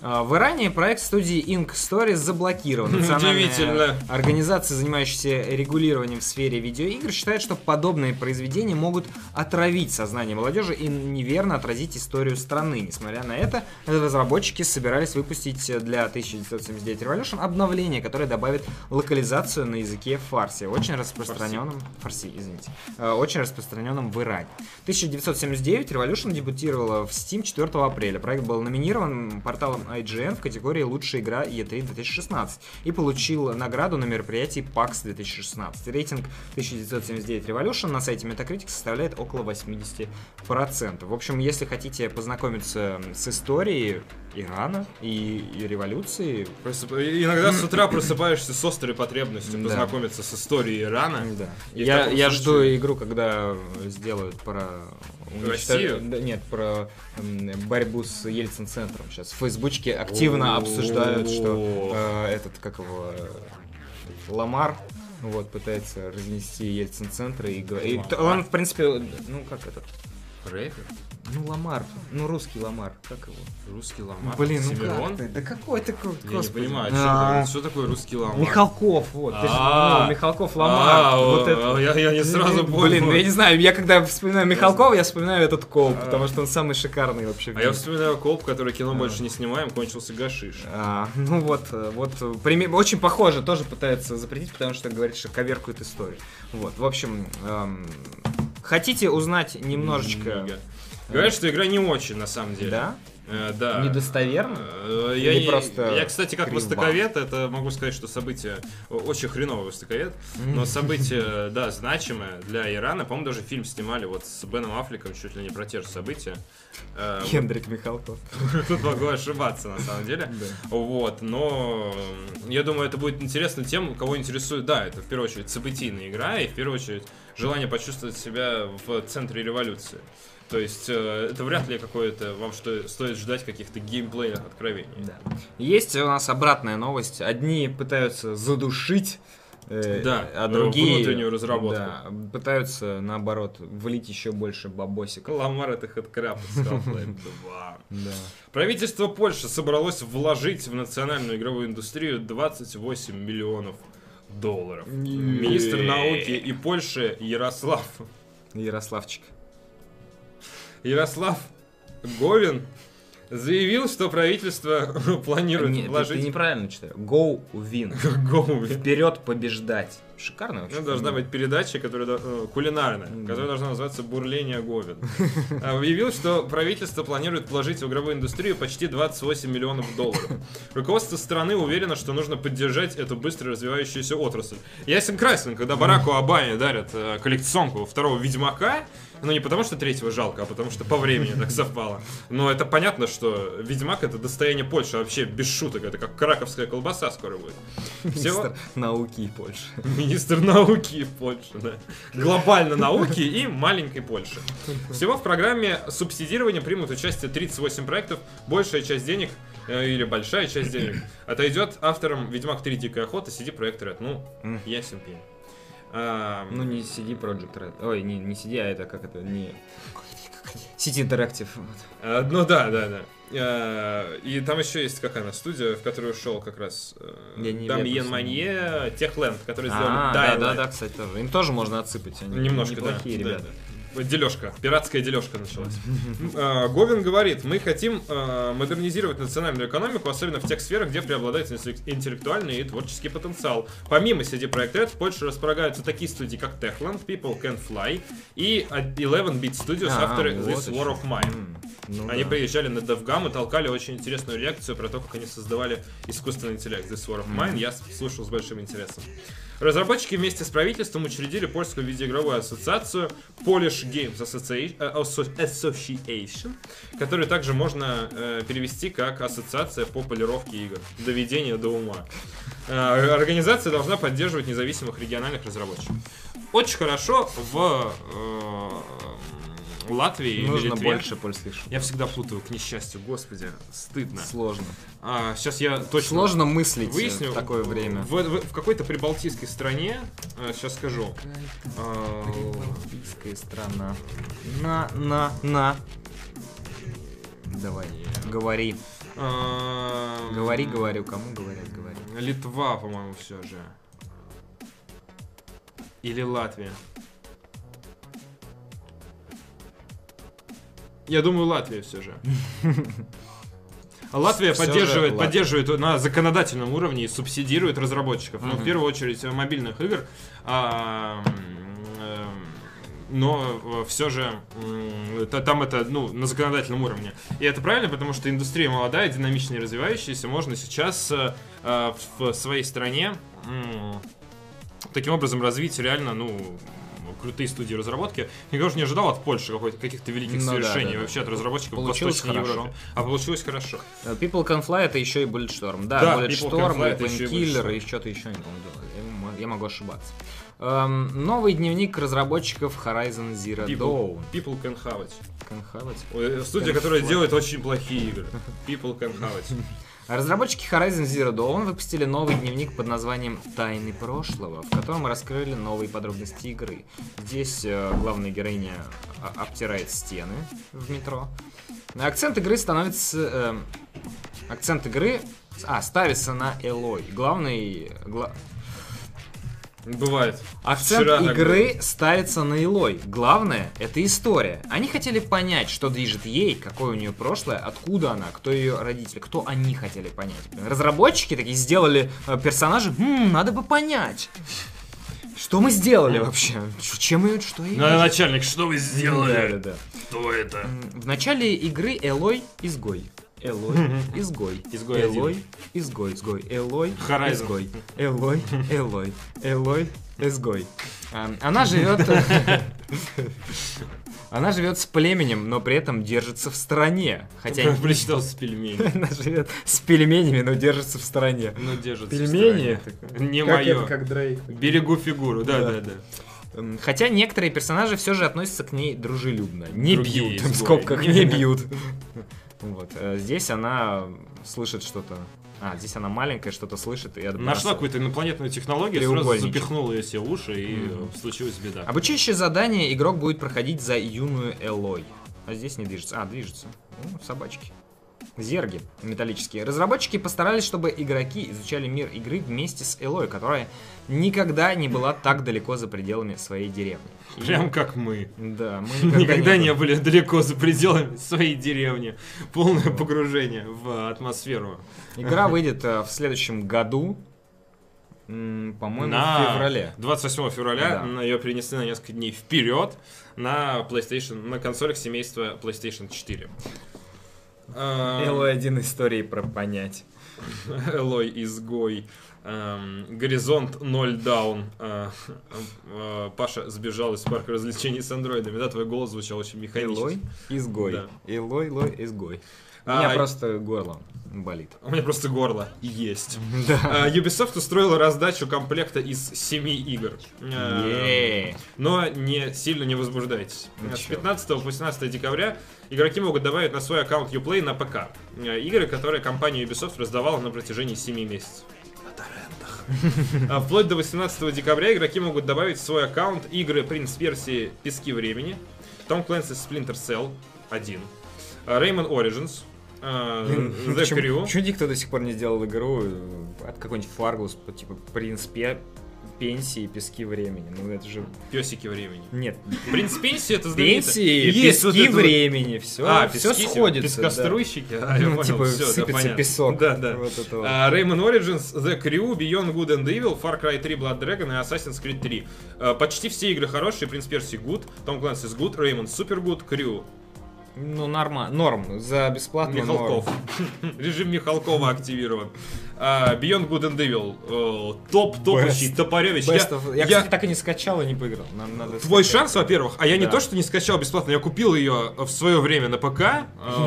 А, В Иране проект студии Ink Stories заблокирован. Удивительно. Организация, занимающаяся регулированием в сфере видеоигр, считает, что подобные произведения могут отравить сознание молодежи и неверно отразить историю страны. Несмотря на это, разработчики собирались выпустить для 1979 Revolution обновление, которое добавит локализацию на языке фарси, очень распространенном... Фарси, извините. Э, Очень распространенном в Иране. 1979 Revolution дебютировала в Steam 4 апреля. Проект был номинирован порталом IGN в категории «Лучшая игра E3 2016» и получил награду на мероприятии PAX 2016. Рейтинг 1979 Revolution на сайте Metacritic составляет около 80%. В общем, если хотите познакомиться с историей Ирана и, и революции, Иногда с утра просыпаешься с острой потребностью Да. познакомиться с историей Ирана. Да. Я, я жду игру, когда сделают про Россию? Да, нет, про борьбу с Ельцин-центром. Сейчас в Фейсбучке активно обсуждают, что э, этот, как его, Ламар, вот, пытается разнести Ельцин-центр и, и он, в принципе, ну, как этот, Рэпер? Ну, Ламар, ну, русский Ламар, как его? Русский ламар. Блин, ну как ты? Да какой ты, ку- Я не понимаю, А, что, что такое русский ламар? Михалков, вот, ты же, А. ну, Михалков А, Ламар, вот о, это. Я, я не сразу понял. Блин, ну я не знаю, я когда вспоминаю Михалкова, я вспоминаю этот колб, потому что он самый шикарный вообще. А я вспоминаю колб, который кино больше не снимаем, кончился гашиш. А, ну вот, э, вот э, пример- очень похоже, тоже пытаются запретить, потому что говорит, что коверкует историю. Вот, в общем, эм, Хотите узнать немножечко... Говорят, что игра не очень, на самом деле. Да? Э, да. Недостоверно? Э, Я, Или просто я, кстати, как криво? востоковед, это могу сказать, что событие очень хреновый востоковед, но событие, да, значимое для Ирана. По-моему, даже фильм снимали вот с Беном Аффлеком чуть ли не про те же события. Э, Хендрик Михалков. Тут могу ошибаться, на самом деле. Вот, но я думаю, это будет интересно тем, кого интересует, да, это в первую очередь событийная игра, и в первую очередь желание почувствовать себя в центре революции. То есть э, это вряд ли какое-то вам что стоит ждать каких-то геймплейных откровений. Да. Есть у нас обратная новость. Одни пытаются задушить, э, Да, а другие внутреннюю разработку. да, пытаются наоборот влить еще больше бабосика. Каламар это хэдкраб из Half-Life 2. Да. Правительство Польши собралось вложить в национальную игровую индустрию 28 миллионов долларов. Министр науки и Польши Ярослав Ярославчик. Ярослав Говин заявил, что правительство планирует Не, ты, вложить... ты неправильно читаешь. Go win. Говин. Вперед побеждать. Шикарно вообще. Ну, должна быть передача, которая э, кулинарная, Да. которая должна называться «Бурление Говин». А, Объявил, что правительство планирует вложить в игровую индустрию почти 28 миллионов долларов. Руководство страны уверено, что нужно поддержать эту быстро развивающуюся отрасль. Ясен красен, когда Бараку Обаме дарят э, коллекционку второго Ведьмака, ну не потому что третьего жалко, а потому что по времени так совпало. Но это понятно, что Ведьмак это достояние Польши вообще без шуток. Это как краковская колбаса скоро будет. Министр науки Польши. Министр науки Польши, да. Глобально науки и маленькой Польши. Всего в программе субсидирования примут участие 38 проектов. Большая часть денег э, или большая часть денег отойдет авторам Ведьмак 3 Дикая Охота, CD Projekt Red. Ну, ясен пень. А, Ну не CD Project Red. Ой, не, не CD, а это как это, не... City Interactive. вот. а, ну да, да, да. А, И там еще есть какая она студия, в которую ушел как раз Дамьен Манье, Техленд, которые сделали А, да, да, да, кстати, тоже. Им тоже можно отсыпать. Они Немножко, да. неплохие да, ребята. да. Дележка, пиратская дележка началась. А, Говин говорит, мы хотим а, модернизировать национальную экономику, особенно в тех сферах, где преобладает интеллек- интеллектуальный и творческий потенциал. Помимо CD Projekt Red, в Польше располагаются такие студии, как Techland, People Can Fly и 11-Bit Studios, А, авторы вот This. War of Mine. Ну Они да. приезжали на DevGam и толкали очень интересную лекцию про то, как они создавали искусственный интеллект This War of Mine. Я слушал с большим интересом. Разработчики вместе с правительством учредили польскую видеоигровую ассоциацию Polish Games э, Asso- Association, которую также можно э, перевести как Ассоциация по полировке игр. Доведение до ума. Э, организация должна поддерживать независимых региональных разработчиков. Очень хорошо в э, Латвии или Нужно Литве. больше польских шуток. Я всегда путаю, к несчастью, господи, стыдно. Сложно. А, сейчас я точно Сложно мыслить выясню. в такое время. В, в- в какой-то прибалтийской стране, сейчас скажу, а, Прибалтийская страна. На, на, на. Давай, говори. а, Говори, говорю. Кому говорят, говори. Литва, по-моему, все же. Или Латвия. Я думаю, Латвия все же. Латвия поддерживает, Латвия. поддерживает на законодательном уровне и субсидирует разработчиков. Ну, в первую очередь, э, мобильных игр. А, эм, но все же там это ну, на законодательном уровне. И это правильно, потому что индустрия молодая, динамичная и развивающаяся. Можно сейчас э, э, в своей стране таким образом развить реально, ну, крутые студии разработки. Я тоже не ожидал от Польши каких-то великих Ну да, совершений да, да. вообще от разработчиков Получилось Восточной хорошо. Европе. А получилось хорошо. Э, People Can Fly это еще и Bulletstorm. Да, Да, People Can Bulletstorm, Fly это еще и что-то еще не помню. Я могу ошибаться. Эм, новый дневник разработчиков Horizon Zero People, Dawn. people can have it. Can have it. Э, Студия, Can которая fly. делает очень плохие игры. People can have it. Разработчики Horizon Zero Dawn выпустили новый дневник под названием «Тайны прошлого», в котором раскрыли новые подробности игры. Здесь э, главная героиня а- обтирает стены в метро. Акцент игры становится... э, акцент игры... А, ставится на Элой. Главный... гла- Бывает. Акцент Вчера игры ставится на Илой. Главное, это история. Они хотели понять, что движет ей, какое у нее прошлое, откуда она, кто ее родители, кто они хотели понять. Разработчики такие сделали э, персонажа, «Хм, надо бы понять. Что мы сделали вообще? Чем ее, что ее? Ну, начальник, что вы Да, сделали? да, да. Кто это? М, В начале игры Элой изгой. Элой, изгой. Изгой. Элой, изгой, изгой. Элой, изгой. Элой, Элой, Элой, изгой. А, Она живет... Она живет с племенем, но при этом держится в стороне. Хотя Я прочитал с пельменей. она живет с пельменями, но держится в стороне. Ну, держится Пельмени? стороне. Не Как мое. это, как Дрейк. Берегу фигуру, да, Да. да, да. М, Хотя некоторые персонажи все же относятся к ней дружелюбно. Не Другие бьют, в скобках не бьют. Вот. э, Здесь она слышит что-то. А, здесь она маленькая, что-то слышит и Нашла какую-то инопланетную технологию, сразу запихнула ее себе в уши, и э, случилась беда. Обучающее задание игрок будет проходить за юную Элой. А здесь не движется. А, движется. О, собачки. Зерги металлические. Разработчики постарались, чтобы игроки изучали мир игры вместе с Элой, которая никогда не была так далеко за пределами своей деревни. И- Прям как мы. Да, мы Никогда не были. были далеко за пределами своей деревни. Полное погружение в атмосферу. Игра выйдет э, в следующем году, по-моему, На в феврале. 28 февраля Да. ее перенесли на несколько дней вперед на PlayStation, на консолях семейства PlayStation 4. Элой один истории про понять. Элой изгой. Эм, Горизонт 0 даун. Э, э, Паша сбежал из парка развлечений с андроидами. Да, твой голос звучал очень механически. Элой изгой. Элой, лой, изгой. У А, меня просто горло болит. У меня просто горло есть. Да. А, Ubisoft устроила раздачу комплекта из 7 игр. Э, Е. Но не сильно не возбуждайтесь. Ну С чё? 15 по 18 декабря игроки могут добавить на свой аккаунт Uplay на ПК. Э, Игры, которые компания Ubisoft раздавала на протяжении 7 месяцев. А Вплоть до 18 декабря игроки могут добавить в свой аккаунт игры Принц Персии Пески Времени, Том Clancy's Splinter Cell 1, э, Rayman Origins, The Crew, Почему никто до сих пор не сделал игру э, от какой-нибудь Фаргус, типа Принц Пе- Пенсии, Пески времени? Ну это же... Песики Времени. Нет. Принц Пенсии это знаменито. Пенсии, Есть Пески вот- времени, все, А, все пески, типа, сходится. да. Пескоструйщики? А, я Ну, понял, типа да, сыпется понятно. песок. Да, да. Вот это вот. А, Rayman Origins, The Crew, Beyond Good and Evil, Far Cry 3, Blood Dragon и Assassin's Creed 3. А, Почти все игры хорошие, Принц Перси good, Tom Clancy's good, Rayman super good, Crew. Ну, норма, норм. За бесплатно Михалков. Режим Михалкова активирован. А, Beyond Good and Evil. О, Топ топущий, Best. Топоревич. норм. Я- Best of- Я, я- кстати, так и не скачал и не поиграл. Нам надо Твой скачать. шанс, во-первых, а я не Да. то, что не скачал бесплатно, я купил ее в свое время на ПК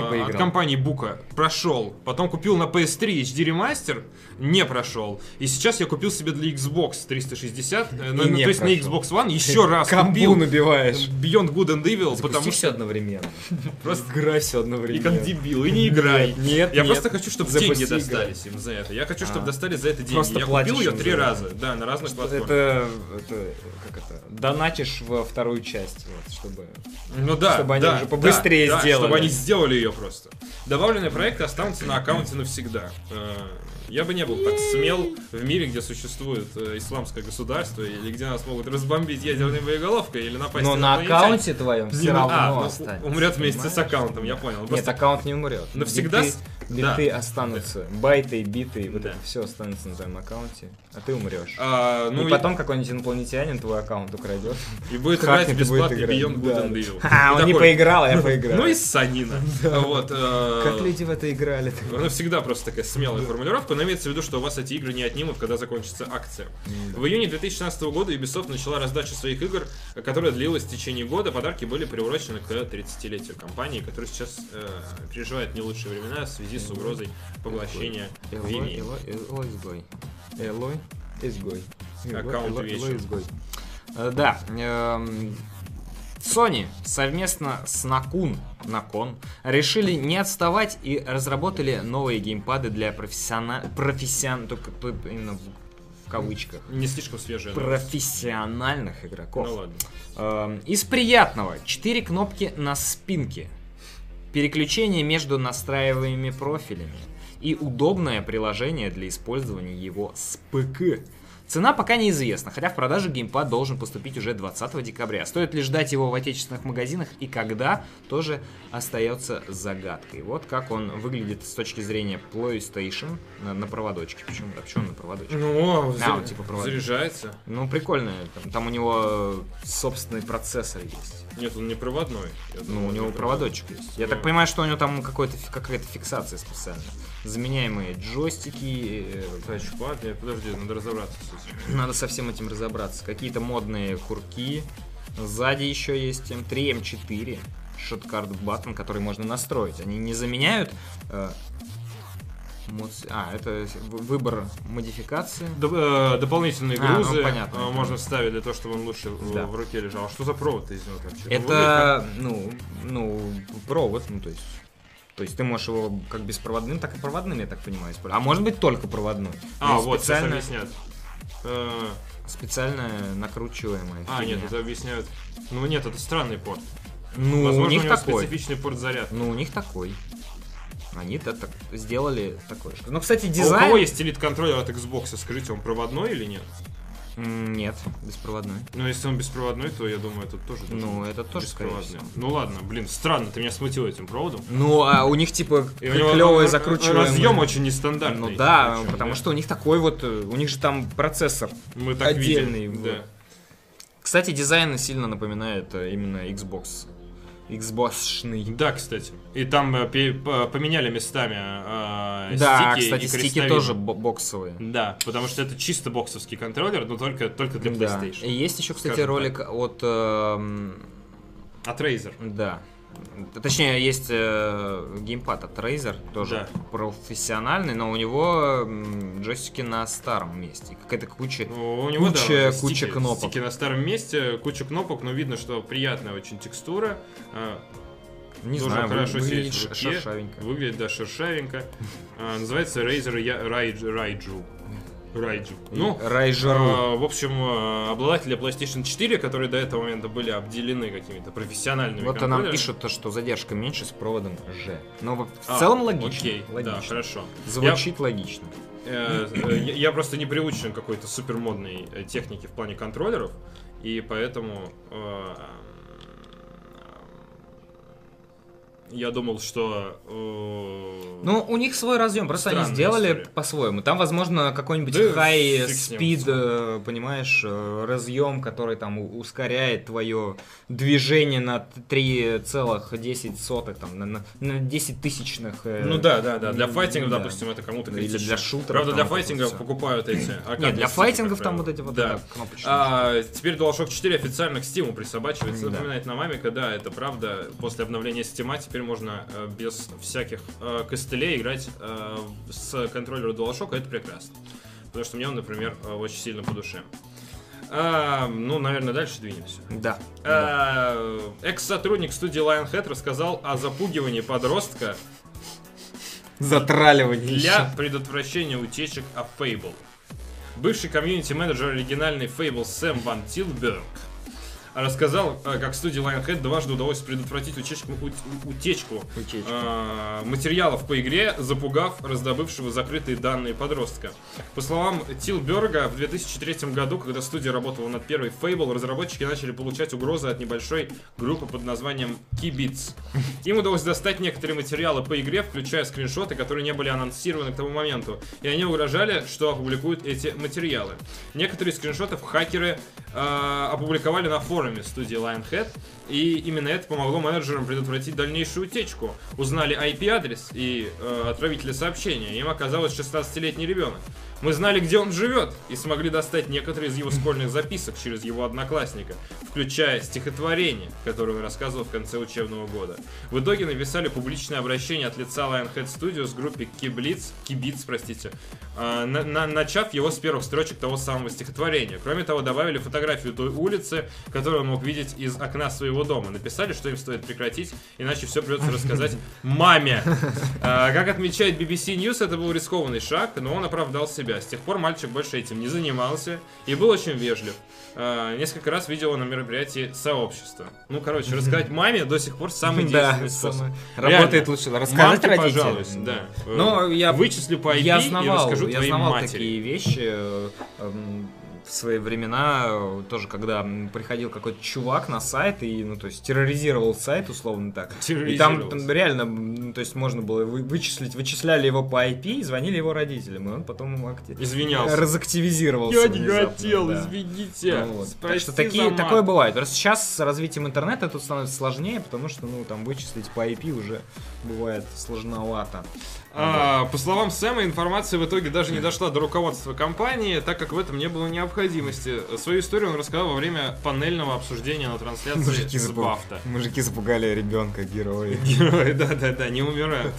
поиграл. от компании Бука, прошел. Потом купил на PS3 HD ремастер, не прошел. И сейчас я купил себе для Xbox 360, э, на- И ну, не то есть на. Xbox One еще раз Камбу купил набиваешь. Beyond Good and Evil, Запусти потому все одновременно. просто Играй все и одновременно. как дебил, и не играй. Нет, Я нет. просто хочу, чтобы Запусти деньги достались им за это. Я хочу, чтобы А. достали за это деньги. Просто я купил ее три раза, да, на разных платформах. Это, это, как это, донатишь во вторую часть, вот, чтобы... Ну да, Чтобы они да, уже побыстрее да, да, сделали. чтобы они сделали ее просто. Добавленные проекты останутся на аккаунте навсегда. Я бы не был так смел в мире, где существует э, исламское государство, или где нас могут разбомбить ядерной боеголовкой, или напасть Но на инопланетяне. аккаунте твоем все на- равно а, ну, останется. умрет вместе с понимаешь? аккаунтом, я понял. Нет, Просто- аккаунт не умрет. Навсегда Биты, с- биты да. останутся. Байты, биты, вот Да. это все останется на твоем аккаунте, а ты умрешь. а, ну и и, потом какой-нибудь инопланетянин твой аккаунт украдет. и будет играть бесплатно. Beyond Good Да, and да. Evil. А, он не поиграл, а я поиграл. Ну и санина. Вот. э, Как люди в это играли? Она всегда просто такая смелая формулировка, но имеется в виду, что у вас эти игры не отнимут, когда закончится акция. В июне 2016 года Ubisoft начала раздачу своих игр, которая длилась в течение года. Подарки были приурочены к 30-летию компании, которая сейчас э, переживает не лучшие времена в связи с угрозой поглощения Винни. Элой, изгой. Элой изгой. Аккаунт вечер. Э, Да. Sony совместно с Накун, Након, решили не отставать и разработали новые геймпады для профессиона... профессион... только именно в, кавычках. Не слишком новость. Профессиональных игроков. Ну ладно. Эм, Из приятного. 4 кнопки на спинке. Переключение между настраиваемыми профилями. И удобное приложение для использования его с ПК. Цена пока неизвестна, хотя в продаже геймпад должен поступить уже 20 декабря. Стоит ли ждать его в отечественных магазинах и когда, тоже остается загадкой. Вот как он выглядит с точки зрения PlayStation на, на проводочке. Почему, а почему он на проводочке? Ну, Да, за- он типа провод- заряжается. Ну, прикольно. Там, там у него собственный процессор есть. Нет, он не проводной. Я Ну, у него проводочек есть. Я Ну. так понимаю, что у него там какой-то, какая-то фиксация специальная. Заменяемые джойстики. э, Тачпад, нет, подожди, надо разобраться с этим. Надо со всем этим разобраться. Какие-то модные курки. Сзади еще есть М3, М4. Шоткард баттон, который можно настроить. Они не заменяют... э, А, это выбор модификации. Доп- э, дополнительные А, ну, грузы понятно. э, можно вставить для того, чтобы он лучше в- Да. в руке лежал. А что за провод из него? Он Это, ну, ну, провод, ну, то есть... То есть ты можешь его как беспроводным, так и проводным, я так понимаю, использовать. А может быть только проводной. А, Есть вот, сейчас специально, объяснят. Э, специально накручиваемая А, фигня. нет, это объясняют. Ну нет, это странный порт. Ну, Возможно, у них у такой. специфичный порт заряд. Ну, у них такой. Они это так сделали такое. Ну, кстати, А у дизайн... кого есть элит контроллер от Xbox? Скажите, он проводной или нет? Нет, беспроводной. Ну, если он беспроводной, то я думаю, это тоже Ну, это тоже, беспроводный. Ну ладно, блин, странно, ты меня смутил этим проводом. Ну, а у них типа р- закручиваемые... разъем очень нестандартный. Ну да, Причем, потому да. что у них такой вот... э, У них же там процессор. мы так отдельный, видим. вот. Да. Кстати, дизайн сильно напоминает э, именно Xbox. Xbox-шный. Да, кстати. И там э, пе- поменяли местами э, Да, стики кстати, и стики тоже бо- боксовые. Да, потому что это чисто боксовский контроллер, но только, только для Да. PlayStation. И есть еще, кстати, ролик от... эм, От Razer. Да. Точнее, есть э, геймпад от Razer, тоже Да. профессиональный, но у него джойстики на старом месте. Какая-то куча. Ну, У него, Куча- да, куча стики, кнопок. стики на старом месте, куча кнопок, но видно, что приятная очень текстура. э, Не тоже знаю, хорошо выглядит сидит в ш- руке. шершавенько. Выглядит, да, шершавенько. А, называется Razer Raiju. Раиджу. Ну, Райжеру. а, в общем, а, обладатели PlayStation 4, которые до этого момента были обделены какими-то профессиональными Вот нам пишут, то, что задержка меньше с проводом G. Но в А, целом логично. Окей, да, логично. хорошо. Звучит логично. Э, э, Я я просто не приучен к какой-то супермодной э, технике в плане контроллеров, и поэтому я думал, что... Ну, у них свой разъем, просто они Странная сделали история. по-своему. Там, возможно, какой-нибудь Да high speed, э, понимаешь, э, разъем, который там ускоряет твое движение на 3,10 там, на, на, на 10 тысячных. э, Ну да, да, да. Для файтингов, да. допустим, это кому-то Или критично. для шутеров. Правда, для файтингов покупают эти. Нет, для файтингов там вот эти вот Да. кнопочки. А, теперь DualShock 4 официально к Steam присобачивается. Да. Напоминает Намамика, да, это правда. После обновления Steam теперь можно без всяких э, костылей играть э, с контроллера DualShock, это прекрасно. Потому что мне он, например, э, очень сильно по душе. А, ну, наверное, дальше двинемся. Да. А, Экс-сотрудник студии Lionhead рассказал о запугивании подростка Затраливание. для предотвращения утечек от Fable. Бывший комьюнити-менеджер оригинальной Fable Сэм Ван Тилберг рассказал, э, как студии Lionhead дважды удалось предотвратить утечку, ут- утечку Утечку. э, материалов по игре, запугав раздобывшего закрытые данные подростка. По словам Тилберга, в 2003 году, когда студия работала над первой Fable, разработчики начали получать угрозы от небольшой группы под названием Kibits. Им удалось достать некоторые материалы по игре, включая скриншоты, которые не были анонсированы к тому моменту. И они угрожали, что опубликуют эти материалы. Некоторые из скриншотов хакеры э, опубликовали на форуме студии Lionhead, и именно это помогло менеджерам предотвратить дальнейшую утечку. Узнали IP-адрес и э, отправителя сообщения. Им оказалось 16-летний ребенок. Мы знали, где он живет, и смогли достать некоторые из его школьных записок через его одноклассника, включая стихотворение, которое он рассказывал в конце учебного года. В итоге написали публичное обращение от лица Lionhead Studios группе Киблиц, Кибиц, простите, э, на- на- начав его с первых строчек того самого стихотворения. Кроме того, добавили фотографию той улицы, который он мог видеть из окна своего дома. Написали, что им стоит прекратить, иначе все придется рассказать маме. А, Как отмечает BBC News, это был рискованный шаг, но он оправдал себя. С тех пор мальчик больше этим не занимался и был очень вежлив. А, Несколько раз видел его на мероприятии сообщества. Ну, короче, рассказать маме до сих пор самый Да, действенный способ. самое- Реально. работает лучше. Рассказать Мамке, родителям. пожалуйста, да. Но я Вычислю по IP я и знавал, расскажу я твоей знавал матери. такие вещи э, эм, в свои времена, э, тоже когда приходил какой-то чувак на сайт и, ну, то есть, терроризировал сайт, условно так. И там, там реально, м, то есть, можно было вы- вычислить, вычисляли его по IP и звонили его родителям, и он потом ему акти- Извинялся. разактивизировался. Я не внезапно, хотел, да. извините. Ну вот. Так что такие, такое бывает. Просто сейчас с развитием интернета тут становится сложнее, потому что, ну, там вычислить по IP уже бывает сложновато. А, по словам Сэма, информация в итоге даже не дошла до руководства компании, так как в этом не было необходимости. Свою историю он рассказал во время панельного обсуждения на трансляции Мужики, с запу- Бафта. Мужики запугали ребенка, герои. Герои, да-да-да, не умирают.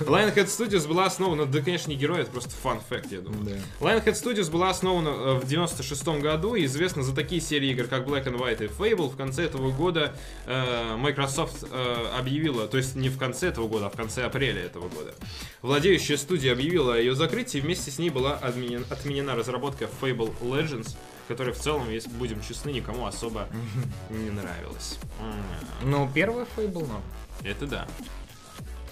Lionhead Studios была основана, да, конечно, не герой, это просто фан-факт, я думаю. Да. Lionhead Studios была основана э, в 96 году и известна за такие серии игр, как Black and White и Fable. В конце этого года э, Microsoft э, объявила, то есть не в конце этого года, а в конце апреля этого года, владеющая студия объявила о ее закрытии, вместе с ней была отменен- отменена разработка Fable Legends, которая в целом, если будем честны, никому особо не нравилась. Ну, первый Fable, но. Это да.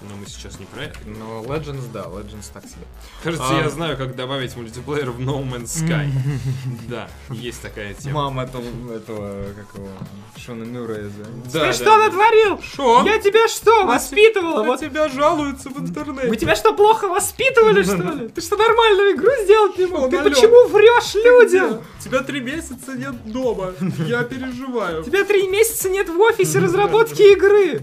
Но мы сейчас не про это. Но Legends, да, Legends так себе. Кажется, А. я знаю, как добавить мультиплеер в No Man's Sky. Да, есть такая тема. Мама этого, этого, как его, Шона Мюррея. Да, Ты что натворил? Шо? Я тебя что, воспитывала? Вот тебя жалуются в интернете. мы тебя что, плохо воспитывали, что ли? Ты что, нормальную игру сделать не мог? Ты почему врешь людям? Тебя три месяца нет дома. Я переживаю. У тебя три месяца нет в офисе разработки игры.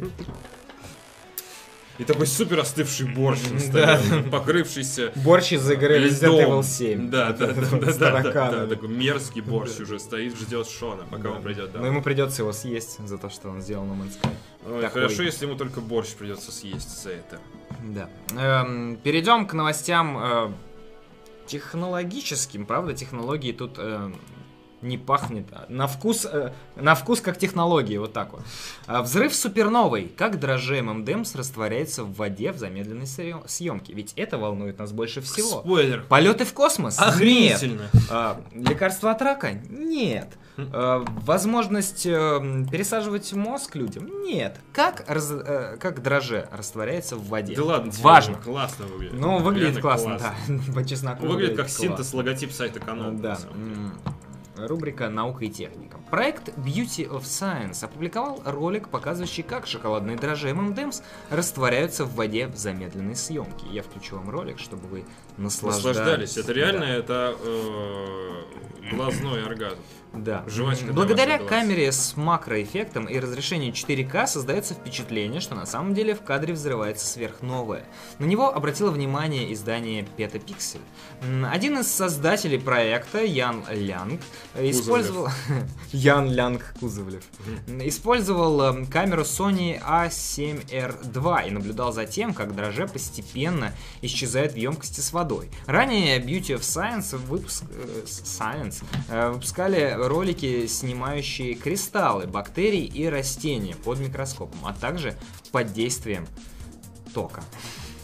И такой супер остывший борщ на столе, покрывшийся Борщ из игры Resident. Evil 7. Да, да, да, да, да, да, такой мерзкий борщ уже стоит, ждет Шона, пока он придет Но ему придется его съесть за то, что он сделал на Man's. Хорошо, если ему только борщ придется съесть за это. Да. Эм, перейдем к новостям э, технологическим. Правда, технологии тут э, не пахнет. а На вкус, э, на вкус как технологии, вот так вот. А, взрыв суперновой. Как дрожжи ММДМС растворяется в воде в замедленной съем- съемке? Ведь это волнует нас больше всего. Спойлер. Полеты в космос? Нет. Охренительно. А, лекарства от рака? Нет. Возможность э, пересаживать мозг людям? Нет. Как, раз- э, как дрожже растворяется в воде? Да ладно, тебе Важно. Классно выглядит. Ну, выглядит Реально классно, да. По чесноку Выглядит как классно. синтез логотип сайта канала. Да. Рубрика «Наука и техника». Проект Beauty of Science опубликовал ролик, показывающий, как шоколадные дрожжи M&M's растворяются в воде в замедленной съемке. Я включу вам ролик, чтобы вы наслаждались. Наслаждались. Это реально, это э, глазной оргазм. Да. Жвачка Благодаря камере с макроэффектом и разрешению 4К создается впечатление, что на самом деле в кадре взрывается сверхновое. На него обратило внимание издание. М, Один из создателей проекта, Ян Лянг, э, использовал... Ян Лянг Кузовлев. Использовал э, камеру Sony A7R2 и наблюдал за тем, как дрожже постепенно исчезает в емкости с водой. Ранее Beauty of Science, выпуск, э, Science э, выпускали ролики, снимающие кристаллы, бактерий и растения под микроскопом, а также под действием тока.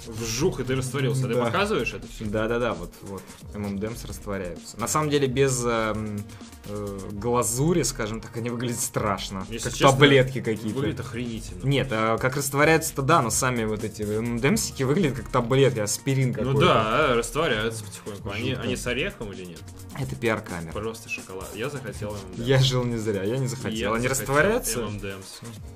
Вжух, и ты растворился. Ты Да. показываешь это все? Да-да-да, вот, вот, ММДМС растворяются. На самом деле без эм, э, глазури, скажем так, они выглядят страшно. Если как честно, таблетки какие-то. Выглядит охренительно. Нет, а как растворяются-то да, но сами вот эти ММДМсики выглядят как таблетки, аспирин какой-то. Ну да, растворяются потихоньку. Они, Жутко. они с орехом или нет? Это пиар-камера. Просто шоколад. Я захотел M&M's. Я жил не зря, я не Я захотел. Они захотел растворяются, M&M's.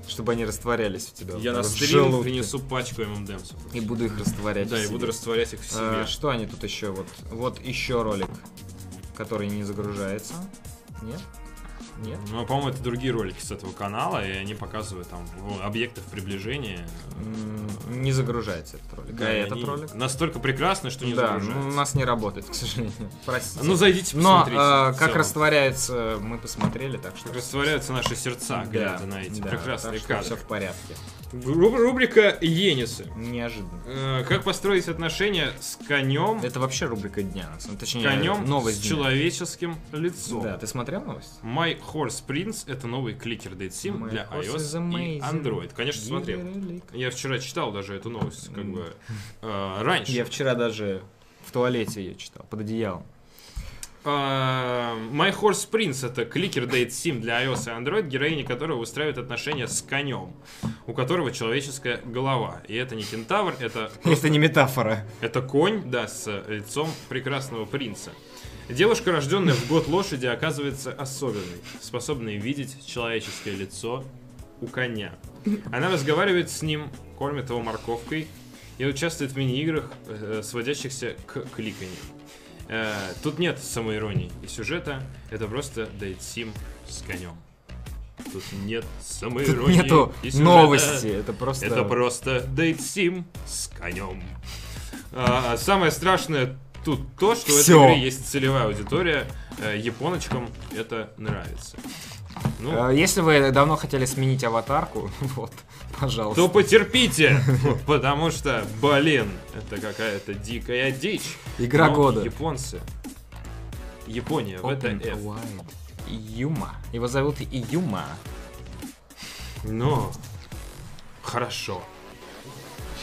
чтобы они растворялись в тебя. Я на стрим принесу пачку M&M's. И буду их растворять. Да, и себе. буду растворять их в себе. А, что они тут еще? Вот, вот еще ролик, который не загружается. Нет? Нет? Ну, по-моему, это другие ролики с этого канала, и они показывают там ну, объекты в приближении. Не загружается этот ролик. Да, а этот ролик? Настолько прекрасны, что не да, загружаются. ну, у нас не работает, к сожалению. Простите. Ну, зайдите, Но посмотрите. а, в как целом. растворяется, мы посмотрели, так что... Как растворяются наши сердца, глядя на эти да, прекрасные так что кадры. все в порядке. Руб- Рубрика Енисы. Неожиданно. Э, Как построить отношения с конем, Это вообще рубрика дня. на самом- Точнее, конем новость с дня. человеческим лицом. Да, ты смотрел новость? My Horse Prince это новый кликер Date Sim My для iOS и. Android. Конечно, смотрел. Я вчера читал даже эту новость, как бы э, раньше. Я вчера даже в туалете ее читал, под одеялом. А, My Horse Prince это кликер Date Sim для iOS и Android, героини которого выстраивает отношения с конем, у которого человеческая голова. И это не кентавр, это Это не метафора. Это конь, да, с лицом прекрасного принца. Девушка, рожденная в год лошади, оказывается особенной, способной видеть человеческое лицо у коня. Она разговаривает с ним, кормит его морковкой и участвует в мини-играх, э, сводящихся к кликанию. Э, тут нет самоиронии и сюжета, это просто Sim с конем. Тут нет самоиронии Тут нету и сюжета. новости, это просто... Это просто Sim с конем. А, самое страшное тут то, что в этой Всё. игре есть целевая аудитория. Э, Японочкам это нравится. Ну, Э, Если вы давно хотели сменить аватарку, вот, пожалуйста. то потерпите, потому что, блин, это какая-то дикая дичь. Игра Но года. Японцы. Япония, в это F. Юма. Его зовут Юма. Но хорошо.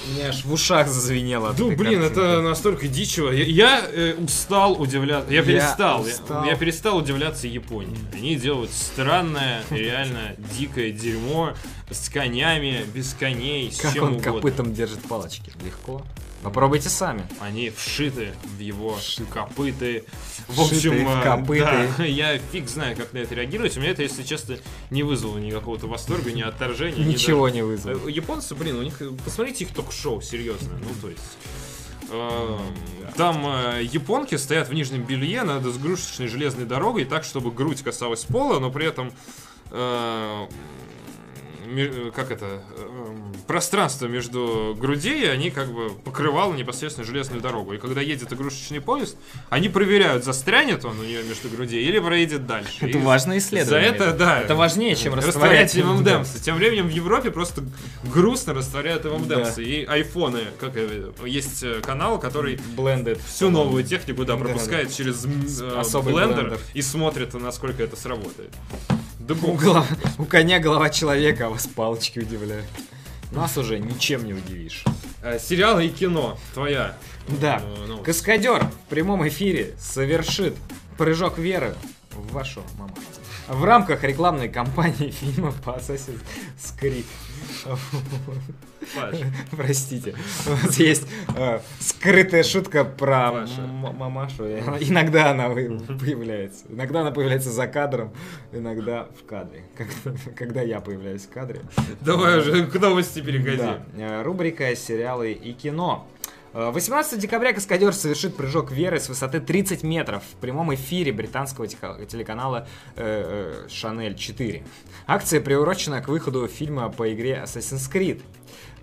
У меня аж в ушах зазвенело. Ну, блин, картинки. это настолько дичево. Я, я, э, устал удивляться. Я Я перестал. Я, устал. я перестал удивляться Японии. Они делают странное, реально дикое дерьмо с конями, без коней, с Как чем он угодно. копытом держит палочки? Легко. Попробуйте сами. Они вшиты в его копыты. В общем, в э, копыты. да, я фиг знаю, как на это реагировать. У меня это, если честно, не вызвало никакого-то восторга, ни отторжения. ни Ничего даже- не вызвало. Э, Японцы, блин, у них... э, Посмотрите их ток-шоу, серьезно. Ну, то есть... э, Там э, японки стоят в нижнем белье над сгрушечной железной дорогой так, чтобы грудь касалась пола, но при этом э, как это э, пространство между грудей они как бы покрывало непосредственно железную дорогу. И когда едет игрушечный поезд, они проверяют, застрянет он у нее между грудей или проедет дальше. Это И важное За исследование. это, да. Это важнее, чем растворять растворять ММДМС. ММДМС. Тем временем в Европе просто грустно растворяют ММДМС. Да. И айфоны, как э, есть э, канал, который Blended. всю новую технику, да, Да, пропускает через м, э, Особый блендер, блендер. и смотрит, насколько это сработает. Да У, бог. голова- у коня голова человека, а вас палочки удивляют. Нас уже ничем не удивишь. Э, Сериалы и кино. Твоя. Да. э. Каскадер в прямом эфире совершит прыжок веры в вашу маму. В рамках рекламной кампании фильма по Assassin's Creed. Паш, Простите. У нас есть э, скрытая шутка про м- мамашу. Иногда она появляется. Иногда она появляется за кадром, иногда в кадре. Когда, когда я появляюсь в кадре. Давай уже к новости переходи. Да. Э, Рубрика «Сериалы и кино». Э, 18 декабря Каскадер совершит прыжок веры с высоты 30 метров в прямом эфире британского телеканала э, э, Шанель 4. Акция приурочена к выходу фильма по игре Assassin's Creed.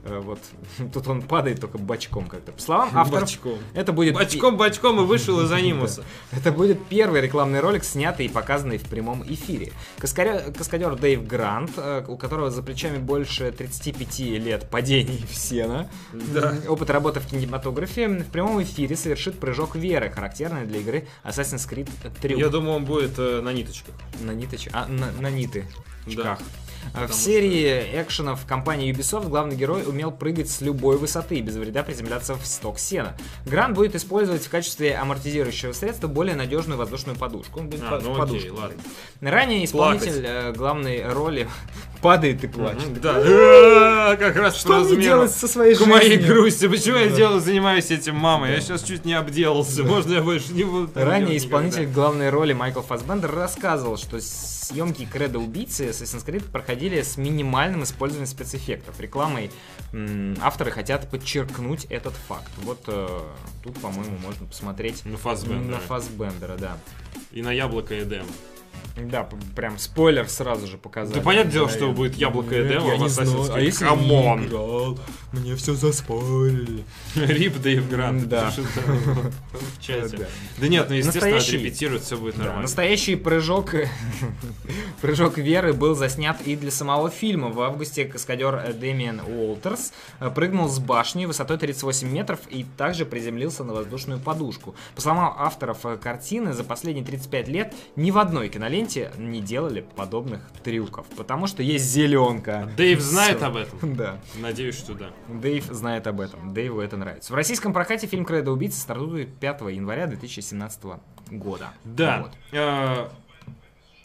Э, Вот тут он падает только бочком как-то. По словам авторов, Бочком. это будет Бочком, бочком и вышел из анимуса. это будет первый рекламный ролик, снятый и показанный в прямом эфире. Каскадер Дэйв Грант, э, у которого за плечами больше 35 лет падений в сено, Да. опыт работы в кинематографе, в прямом эфире совершит прыжок веры, характерный для игры Assassin's Creed трюк. Я думаю, он будет э, на ниточках. На ниточ... а, на, на ниты. Да. А В серии экшенов компании Ubisoft главный герой умел прыгать с любой высоты и без вреда приземляться в сток сена. Грант будет использовать в качестве амортизирующего средства более надежную воздушную подушку. Он будет А, по- ну в окей, подушку ладно. Ранее исполнитель э, главной роли падает и плачет. Да. Э, Как раз Что мне делать со своей к моей жизнью? грусти. Почему я делаю, занимаюсь этим мамой? Я сейчас чуть не обделался. Можно я больше не буду Ранее исполнитель главной роли Майкл Фассбендер рассказывал, что съемки Кредо Убийцы Assassin's Creed проходили с минимальным использованием спецэффектов. Рекламой авторы хотят подчеркнуть этот факт. Вот э, тут, по-моему, можно посмотреть Ну, Фассбендера. на Фассбендера, да. И на яблоко Эдема. Да, прям спойлер сразу же показали. Да понятное дело, Да, что я- будет яблоко Эдема в Assassin's. Creed. А если Come on. играл? Мне все заспойлили. RIP Дэйв Грант. Да. пишет, В чате. Да. Да нет, ну естественно, отрепетируют, все будет Да, нормально. настоящий прыжок, прыжок веры был заснят и для самого фильма. В августе каскадер э, Дэмиан Уолтерс э, прыгнул с башни высотой 38 метров и также приземлился на воздушную подушку. По словам авторов э, картины, за последние 35 лет ни в одной киноленте не делали подобных трюков, потому что есть зеленка. Дэйв знает Всё. об этом. Да. Надеюсь, что да. Дэйв знает об этом. Дэйву это нравится. В российском прокате фильм «Кредо убийцы» стартует 5 января 2017 года. Да. Вот. Э,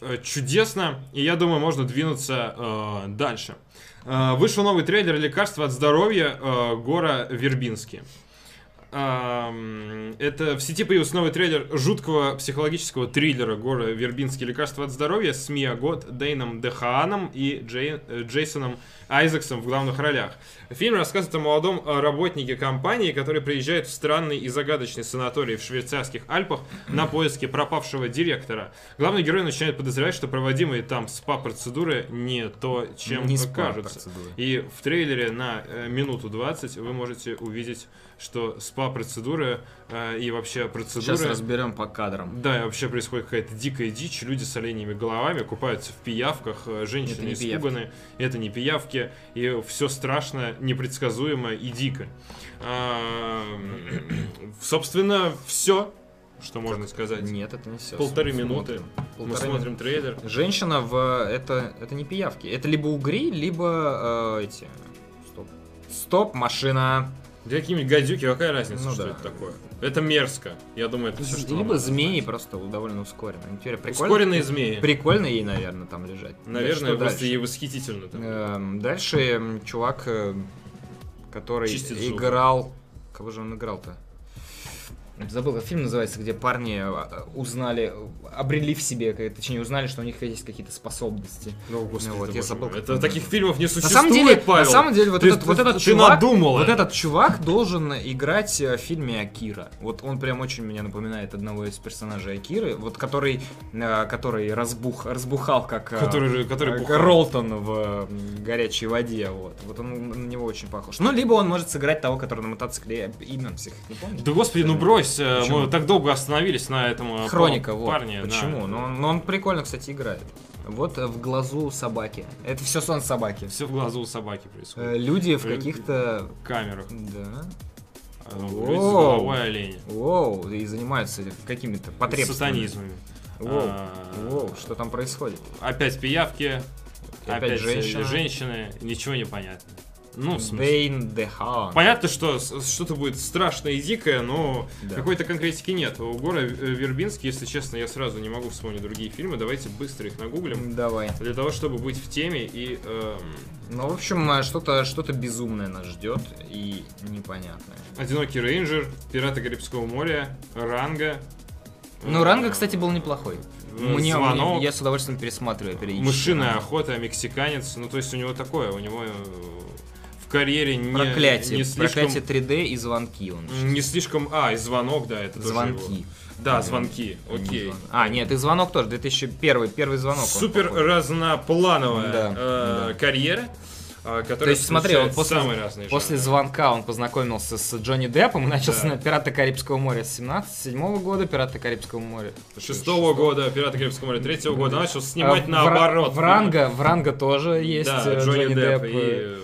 э, Чудесно. И я думаю, можно двинуться э, дальше. Э, Вышел новый трейлер «Лекарство от здоровья» э, Гора Вербински. Это в сети появился новый трейлер жуткого психологического триллера Гора Вербински «Лекарство от здоровья» с Мия Гот, Дейном Дехааном и Джей- э, Джейсоном Айзексом в главных ролях. Фильм рассказывает о молодом э, работнике компании, который приезжает в странный и загадочный санаторий в швейцарских Альпах на поиски пропавшего директора. Главный герой начинает подозревать, что проводимые там СПА-процедуры не то, чем Не кажутся. И в трейлере на э, минуту 20 вы можете увидеть, что СПА-процедуры и вообще процедуры... Сейчас разберем по кадрам. Да, и вообще происходит какая-то дикая дичь. Люди с оленями головами купаются в пиявках, э, женщины Это не испуганы. Это не пиявки. И все страшно, непредсказуемо и дико. А, Собственно, все, что можно сказать. Нет, это не все. Полторы минуты. Мы Полторы смотрим трейлер. Женщина в... Это, это не пиявки. Это либо угри, либо э, эти... Стоп. Стоп, машина. Да какие-нибудь гадюки, какая разница, Ну что да. это такое? Это мерзко. Я думаю, это все, что либо змеи просто довольно ускоренно. Теперь прикольно. Ускоренные змеи. Прикольно ей, наверное, там лежать. Наверное, Что просто дальше? ей восхитительно. там. Эм, Дальше чувак, э, который Чистит играл... Кого же он играл-то? Забыл, как фильм называется, где парни э, узнали, обрели в себе, как- точнее, узнали, что у них есть какие-то способности. Ну, господи, вот, я забыл, как Это он таких фильмов не На существует, самом деле, Павел. на самом деле, вот Ты- этот, вот ты- этот ты чувак, надумала вот это. этот чувак должен играть э, в фильме Акира. Вот он прям очень меня напоминает одного из персонажей Акиры, вот который, э, который разбух, разбухал как э, Который, который э, бухал. Ролтон в горячей воде, вот. Вот он на него очень похож. Ну, либо он может сыграть того, который на мотоцикле, я имен всех не помню. Да господи, ну брось, э, Почему? мы так долго остановились на этом э, Хроника, пар- вот. парне. да. Почему? Но, он, но он прикольно, кстати, играет. Вот э, в глазу собаки. Это все сон собаки. Все в глазу собаки происходит. Люди в каких-то... Камерах. Да. Ну, вроде С головой оленя. Воу, и занимаются какими-то потребностями. Сатанизмами. Воу, А, воу, что там происходит? Опять пиявки, опять женщины. женщины, ничего не понятно. Ну, смысле. Дейн Дехан. Понятно, что что-то будет страшное и дикое, но Да. какой-то конкретики нет. У Гора э, Вербински, если честно, я сразу не могу вспомнить другие фильмы. Давайте быстро их нагуглим. Давай. Для того, чтобы быть в теме и... эм, Ну, в общем, э, что-то что безумное нас ждет и непонятное. Одинокий рейнджер, Пираты Карибского моря, Ранга. Ну, Ранга, кстати, был неплохой. э, Мне, Звонок, я с удовольствием пересматриваю периодически. Мышиная охота, мексиканец. Ну, то есть у него такое, у него э, в карьере не, Проклятие. не слишком... Проклятие 3D и звонки он. Не слишком... А, и звонок, да, это тоже Звонки. его. Да, звонки, окей. А, нет, и звонок тоже, 2001, первый звонок. он Супер разноплановая Да, э, да. карьера, э, То есть, смотри, он после, после жанры. звонка он познакомился с Джонни Деппом и начался Да. на «Пираты Карибского моря» с 17 года, «Пираты Карибского моря». Шестого года, Пираты Карибского моря, третьего года начал снимать А, наоборот. В Ранго тоже есть да, э, Джонни, Депп. Депп. И, э,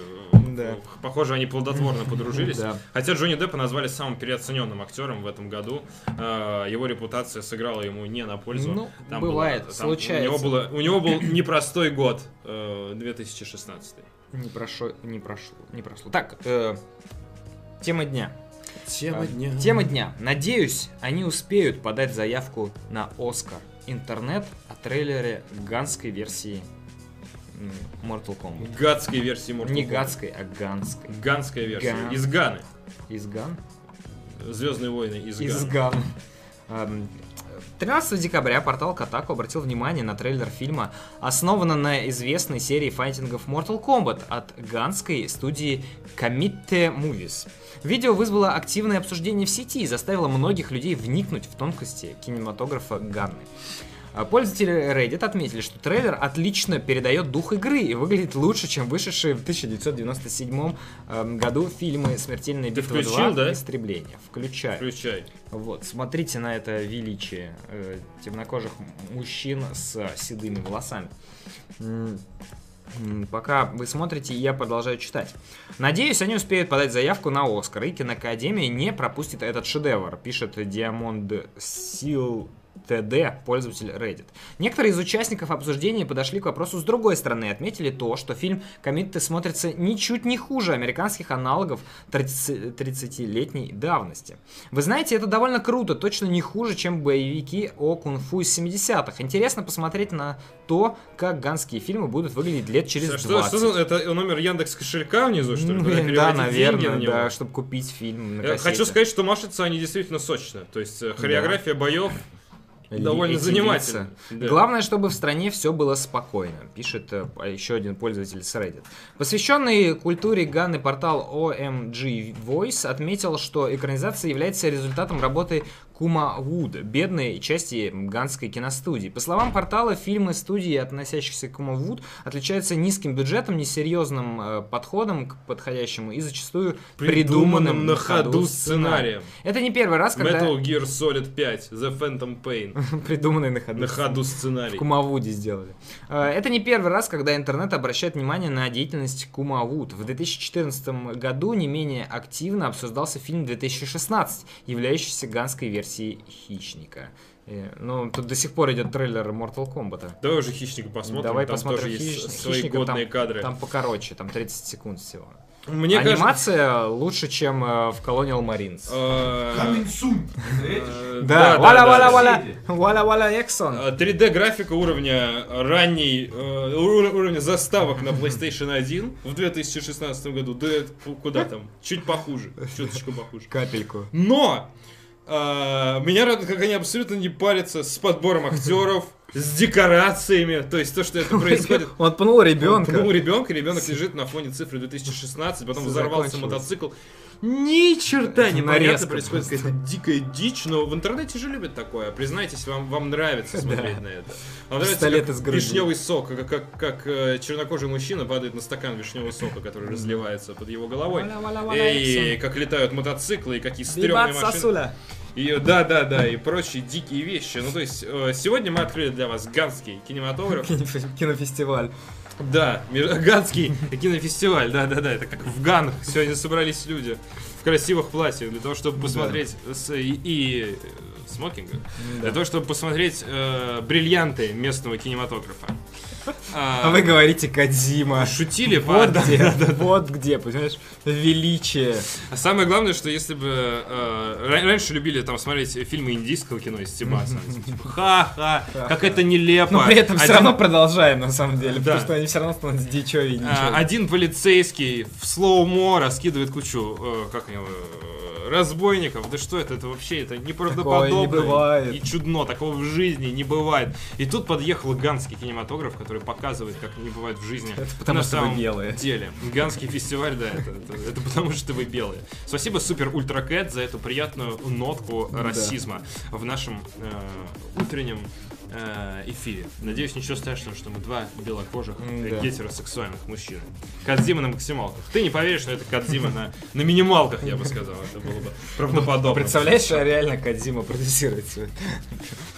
да. Похоже, они плодотворно подружились. Да. Хотя Джонни Деппа назвали самым переоцененным актером в этом году. Э, Его репутация сыграла ему не на пользу. Ну, Там бывает, было- там случается. У него, было, у него был непростой год, э, 2016. Не прошло, не прошло, не прошло. Так, э, тема дня. Тема А, дня. Тема дня. Надеюсь, они успеют подать заявку на Оскар. Интернет о трейлере ганской версии Mortal Kombat. Гадской версии Mortal Не Kombat. гадской, а ганской. Ганская версия. Ган. Из Ганы. Из Ган? Звездные войны из, Из Ганы. Ган. Эм, 13 декабря портал Kotaku обратил внимание на трейлер фильма, основанного на известной серии файтингов Mortal Kombat от ганской студии Committee Movies. Видео вызвало активное обсуждение в сети и заставило многих людей вникнуть в тонкости кинематографа Ганны. А Пользователи Reddit отметили, что трейлер отлично передает дух игры и выглядит лучше, чем вышедшие в 1997 эм, году фильмы «Смертельная Ты битва включил, 2» да? «Истребление». Включаю. Включай. Вот, смотрите на это величие э, темнокожих мужчин с седыми волосами. Пока вы смотрите, я продолжаю читать. Надеюсь, они успеют подать заявку на Оскар, и киноакадемия не пропустит этот шедевр, пишет Диамонд Сил ТД, пользователь Reddit. Некоторые из участников обсуждения подошли к вопросу с другой стороны и отметили то, что фильм «Комитеты» смотрится ничуть не хуже американских аналогов 30-летней давности. Вы знаете, это довольно круто, точно не хуже, чем боевики о кунг-фу из 70-х. Интересно посмотреть на то, как ганские фильмы будут выглядеть лет через Что, 20. что за- это номер Яндекс кошелька внизу, что ли? Ну, да, наверное, на да, чтобы купить фильм на кассете. Хочу сказать, что машутся они действительно сочно. То есть э, хореография боев Ли- довольно лица. Да. Главное, чтобы в стране все было спокойно, пишет э, а, еще один пользователь с Reddit. Посвященный культуре Ганны портал OMG Voice отметил, что экранизация является результатом работы Кума Вуд, бедной части ганской киностудии. По словам портала, фильмы студии, относящихся к Кума Вуд, отличаются низким бюджетом, несерьезным э, подходом к подходящему и зачастую Придуманным на ходу сценарием. Это не первый раз, когда... Metal Gear Solid 5, The Phantom Pain. Придуманный на ходу На ходу сценарий. В Кумавуде сделали. Э, Это не первый раз, когда интернет обращает внимание на деятельность Кумавуд. В 2014 году не менее активно обсуждался фильм 2016, являющийся ганской версией «Хищника». Э, Ну, тут до сих пор идет трейлер Mortal Kombat. Давай уже хищника посмотрим. Давай там посмотрим тоже есть «Хищ- свои «Хищника», годные там- кадры. Там покороче, там 30 секунд всего. Мне кажется... Анимация лучше, чем э, в Colonial Marines. э, Coming soon. э, Да, валя, валя, Эксон. Э, 3D графика уровня ранней, э, ур- уровня заставок на PlayStation 1 в 2016 году. Да куда там? Чуть похуже, чуточку похуже. Капельку. Но э, меня радует, как они абсолютно не парятся с подбором актеров, с декорациями. То есть то, что это происходит. Он пнул ребенка. Пнул ребенка, ребенок лежит на фоне цифры 2016, потом взорвался мотоцикл. Ни черта непонятно нарезка происходит, какая-то дикая дичь, но в интернете же любят такое. Признайтесь, вам, вам нравится смотреть на это. Вам нравится, Пистолет как из груди. вишневый сок, как, как, как, э, чернокожий мужчина падает на стакан вишневого сока, который разливается под его головой. И как летают мотоциклы, и какие стрёмные машины. И, да, да, да, и прочие дикие вещи. Ну, то есть, э, сегодня мы открыли для вас ганский кинематограф. Кинофестиваль. Да, ганский кинофестиваль, да, да, да, это как в Ганах. Сегодня собрались люди в красивых платьях для того, чтобы посмотреть с- и, и, э, смокинга, для того, чтобы посмотреть э, бриллианты местного кинематографа. А вы говорите Кадзима. шутили, Вот где, вот где, понимаешь, величие. А самое главное, что если бы э, ра- раньше любили там смотреть фильмы индийского кино из Тибаса, типа, ха-ха, как это нелепо. Но при этом все равно продолжаем, на самом деле, потому что они все равно становятся дичевее А, Один полицейский в slow-mo раскидывает кучу, э, как у него, э, разбойников. Да что это? Это вообще это неправдоподобно. Такое не бывает. И чудно. Такого в жизни не бывает. И тут подъехал ганский кинематограф, который показывает, как не бывает в жизни. Это потому, на что вы самом белые. деле. Ганский фестиваль, да, это, это- это потому что вы белые. Спасибо Супер Ультра Кэт за эту приятную нотку Да. расизма в нашем э, утреннем э, эфире. Надеюсь, ничего страшного, что мы два белокожих э, Да. гетеросексуальных мужчин. Кадзима на максималках. Ты не поверишь, но это Кадзима на, на минималках, я бы сказал. Это было бы правдоподобно. Представляешь, а реально Кадзима продюсирует?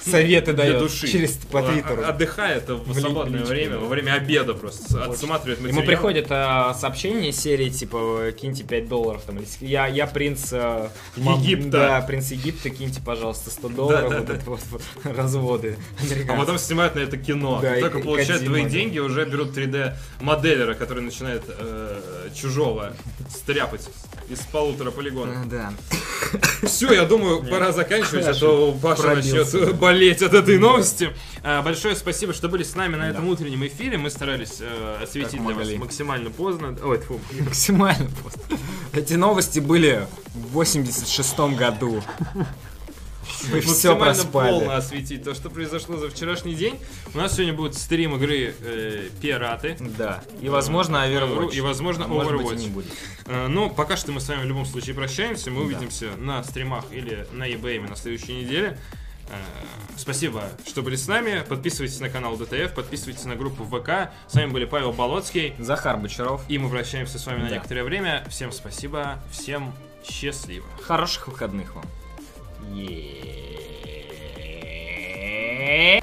Советы дает души. через по Твиттеру. Отдыхает в свободное время, во время обеда просто. Отсматривает Ему материал. приходят а, сообщения серии, типа, киньте 5 долларов, там, или, я, я принц Египта. Да, принц Египта, киньте, пожалуйста, 100 долларов, вот это вот разводы А потом снимают на это кино. Да, и- только и получают Кодзима, твои да. деньги, уже берут 3D-моделлера, который начинает э, чужого стряпать из полутора полигонов. А, Да. Все, я думаю, пора заканчивать, а то Паша Пробился. начнет болеть от этой новости. А, Большое спасибо, что были с нами на этом утреннем эфире. Мы старались э, осветить для вас максимально поздно. Ой, тьфу. Максимально просто. Эти новости были в 86 году. Вы все проспали. полно осветить то, что произошло за вчерашний день. У нас сегодня будет стрим игры э, Пираты. Да. И, возможно, Overwatch. И, возможно, А может быть, и Overwatch. не будет. Э, Ну, пока что мы с вами в любом случае прощаемся. Мы увидимся на стримах или на eBay на следующей неделе. Э, Спасибо, что были с нами. Подписывайтесь на канал ДТФ, подписывайтесь на группу ВК. С вами были Павел Болоцкий. Захар Бочаров. И мы прощаемся с вами на Да. некоторое время. Всем спасибо, всем счастливо. Хороших выходных вам. Е-е-е.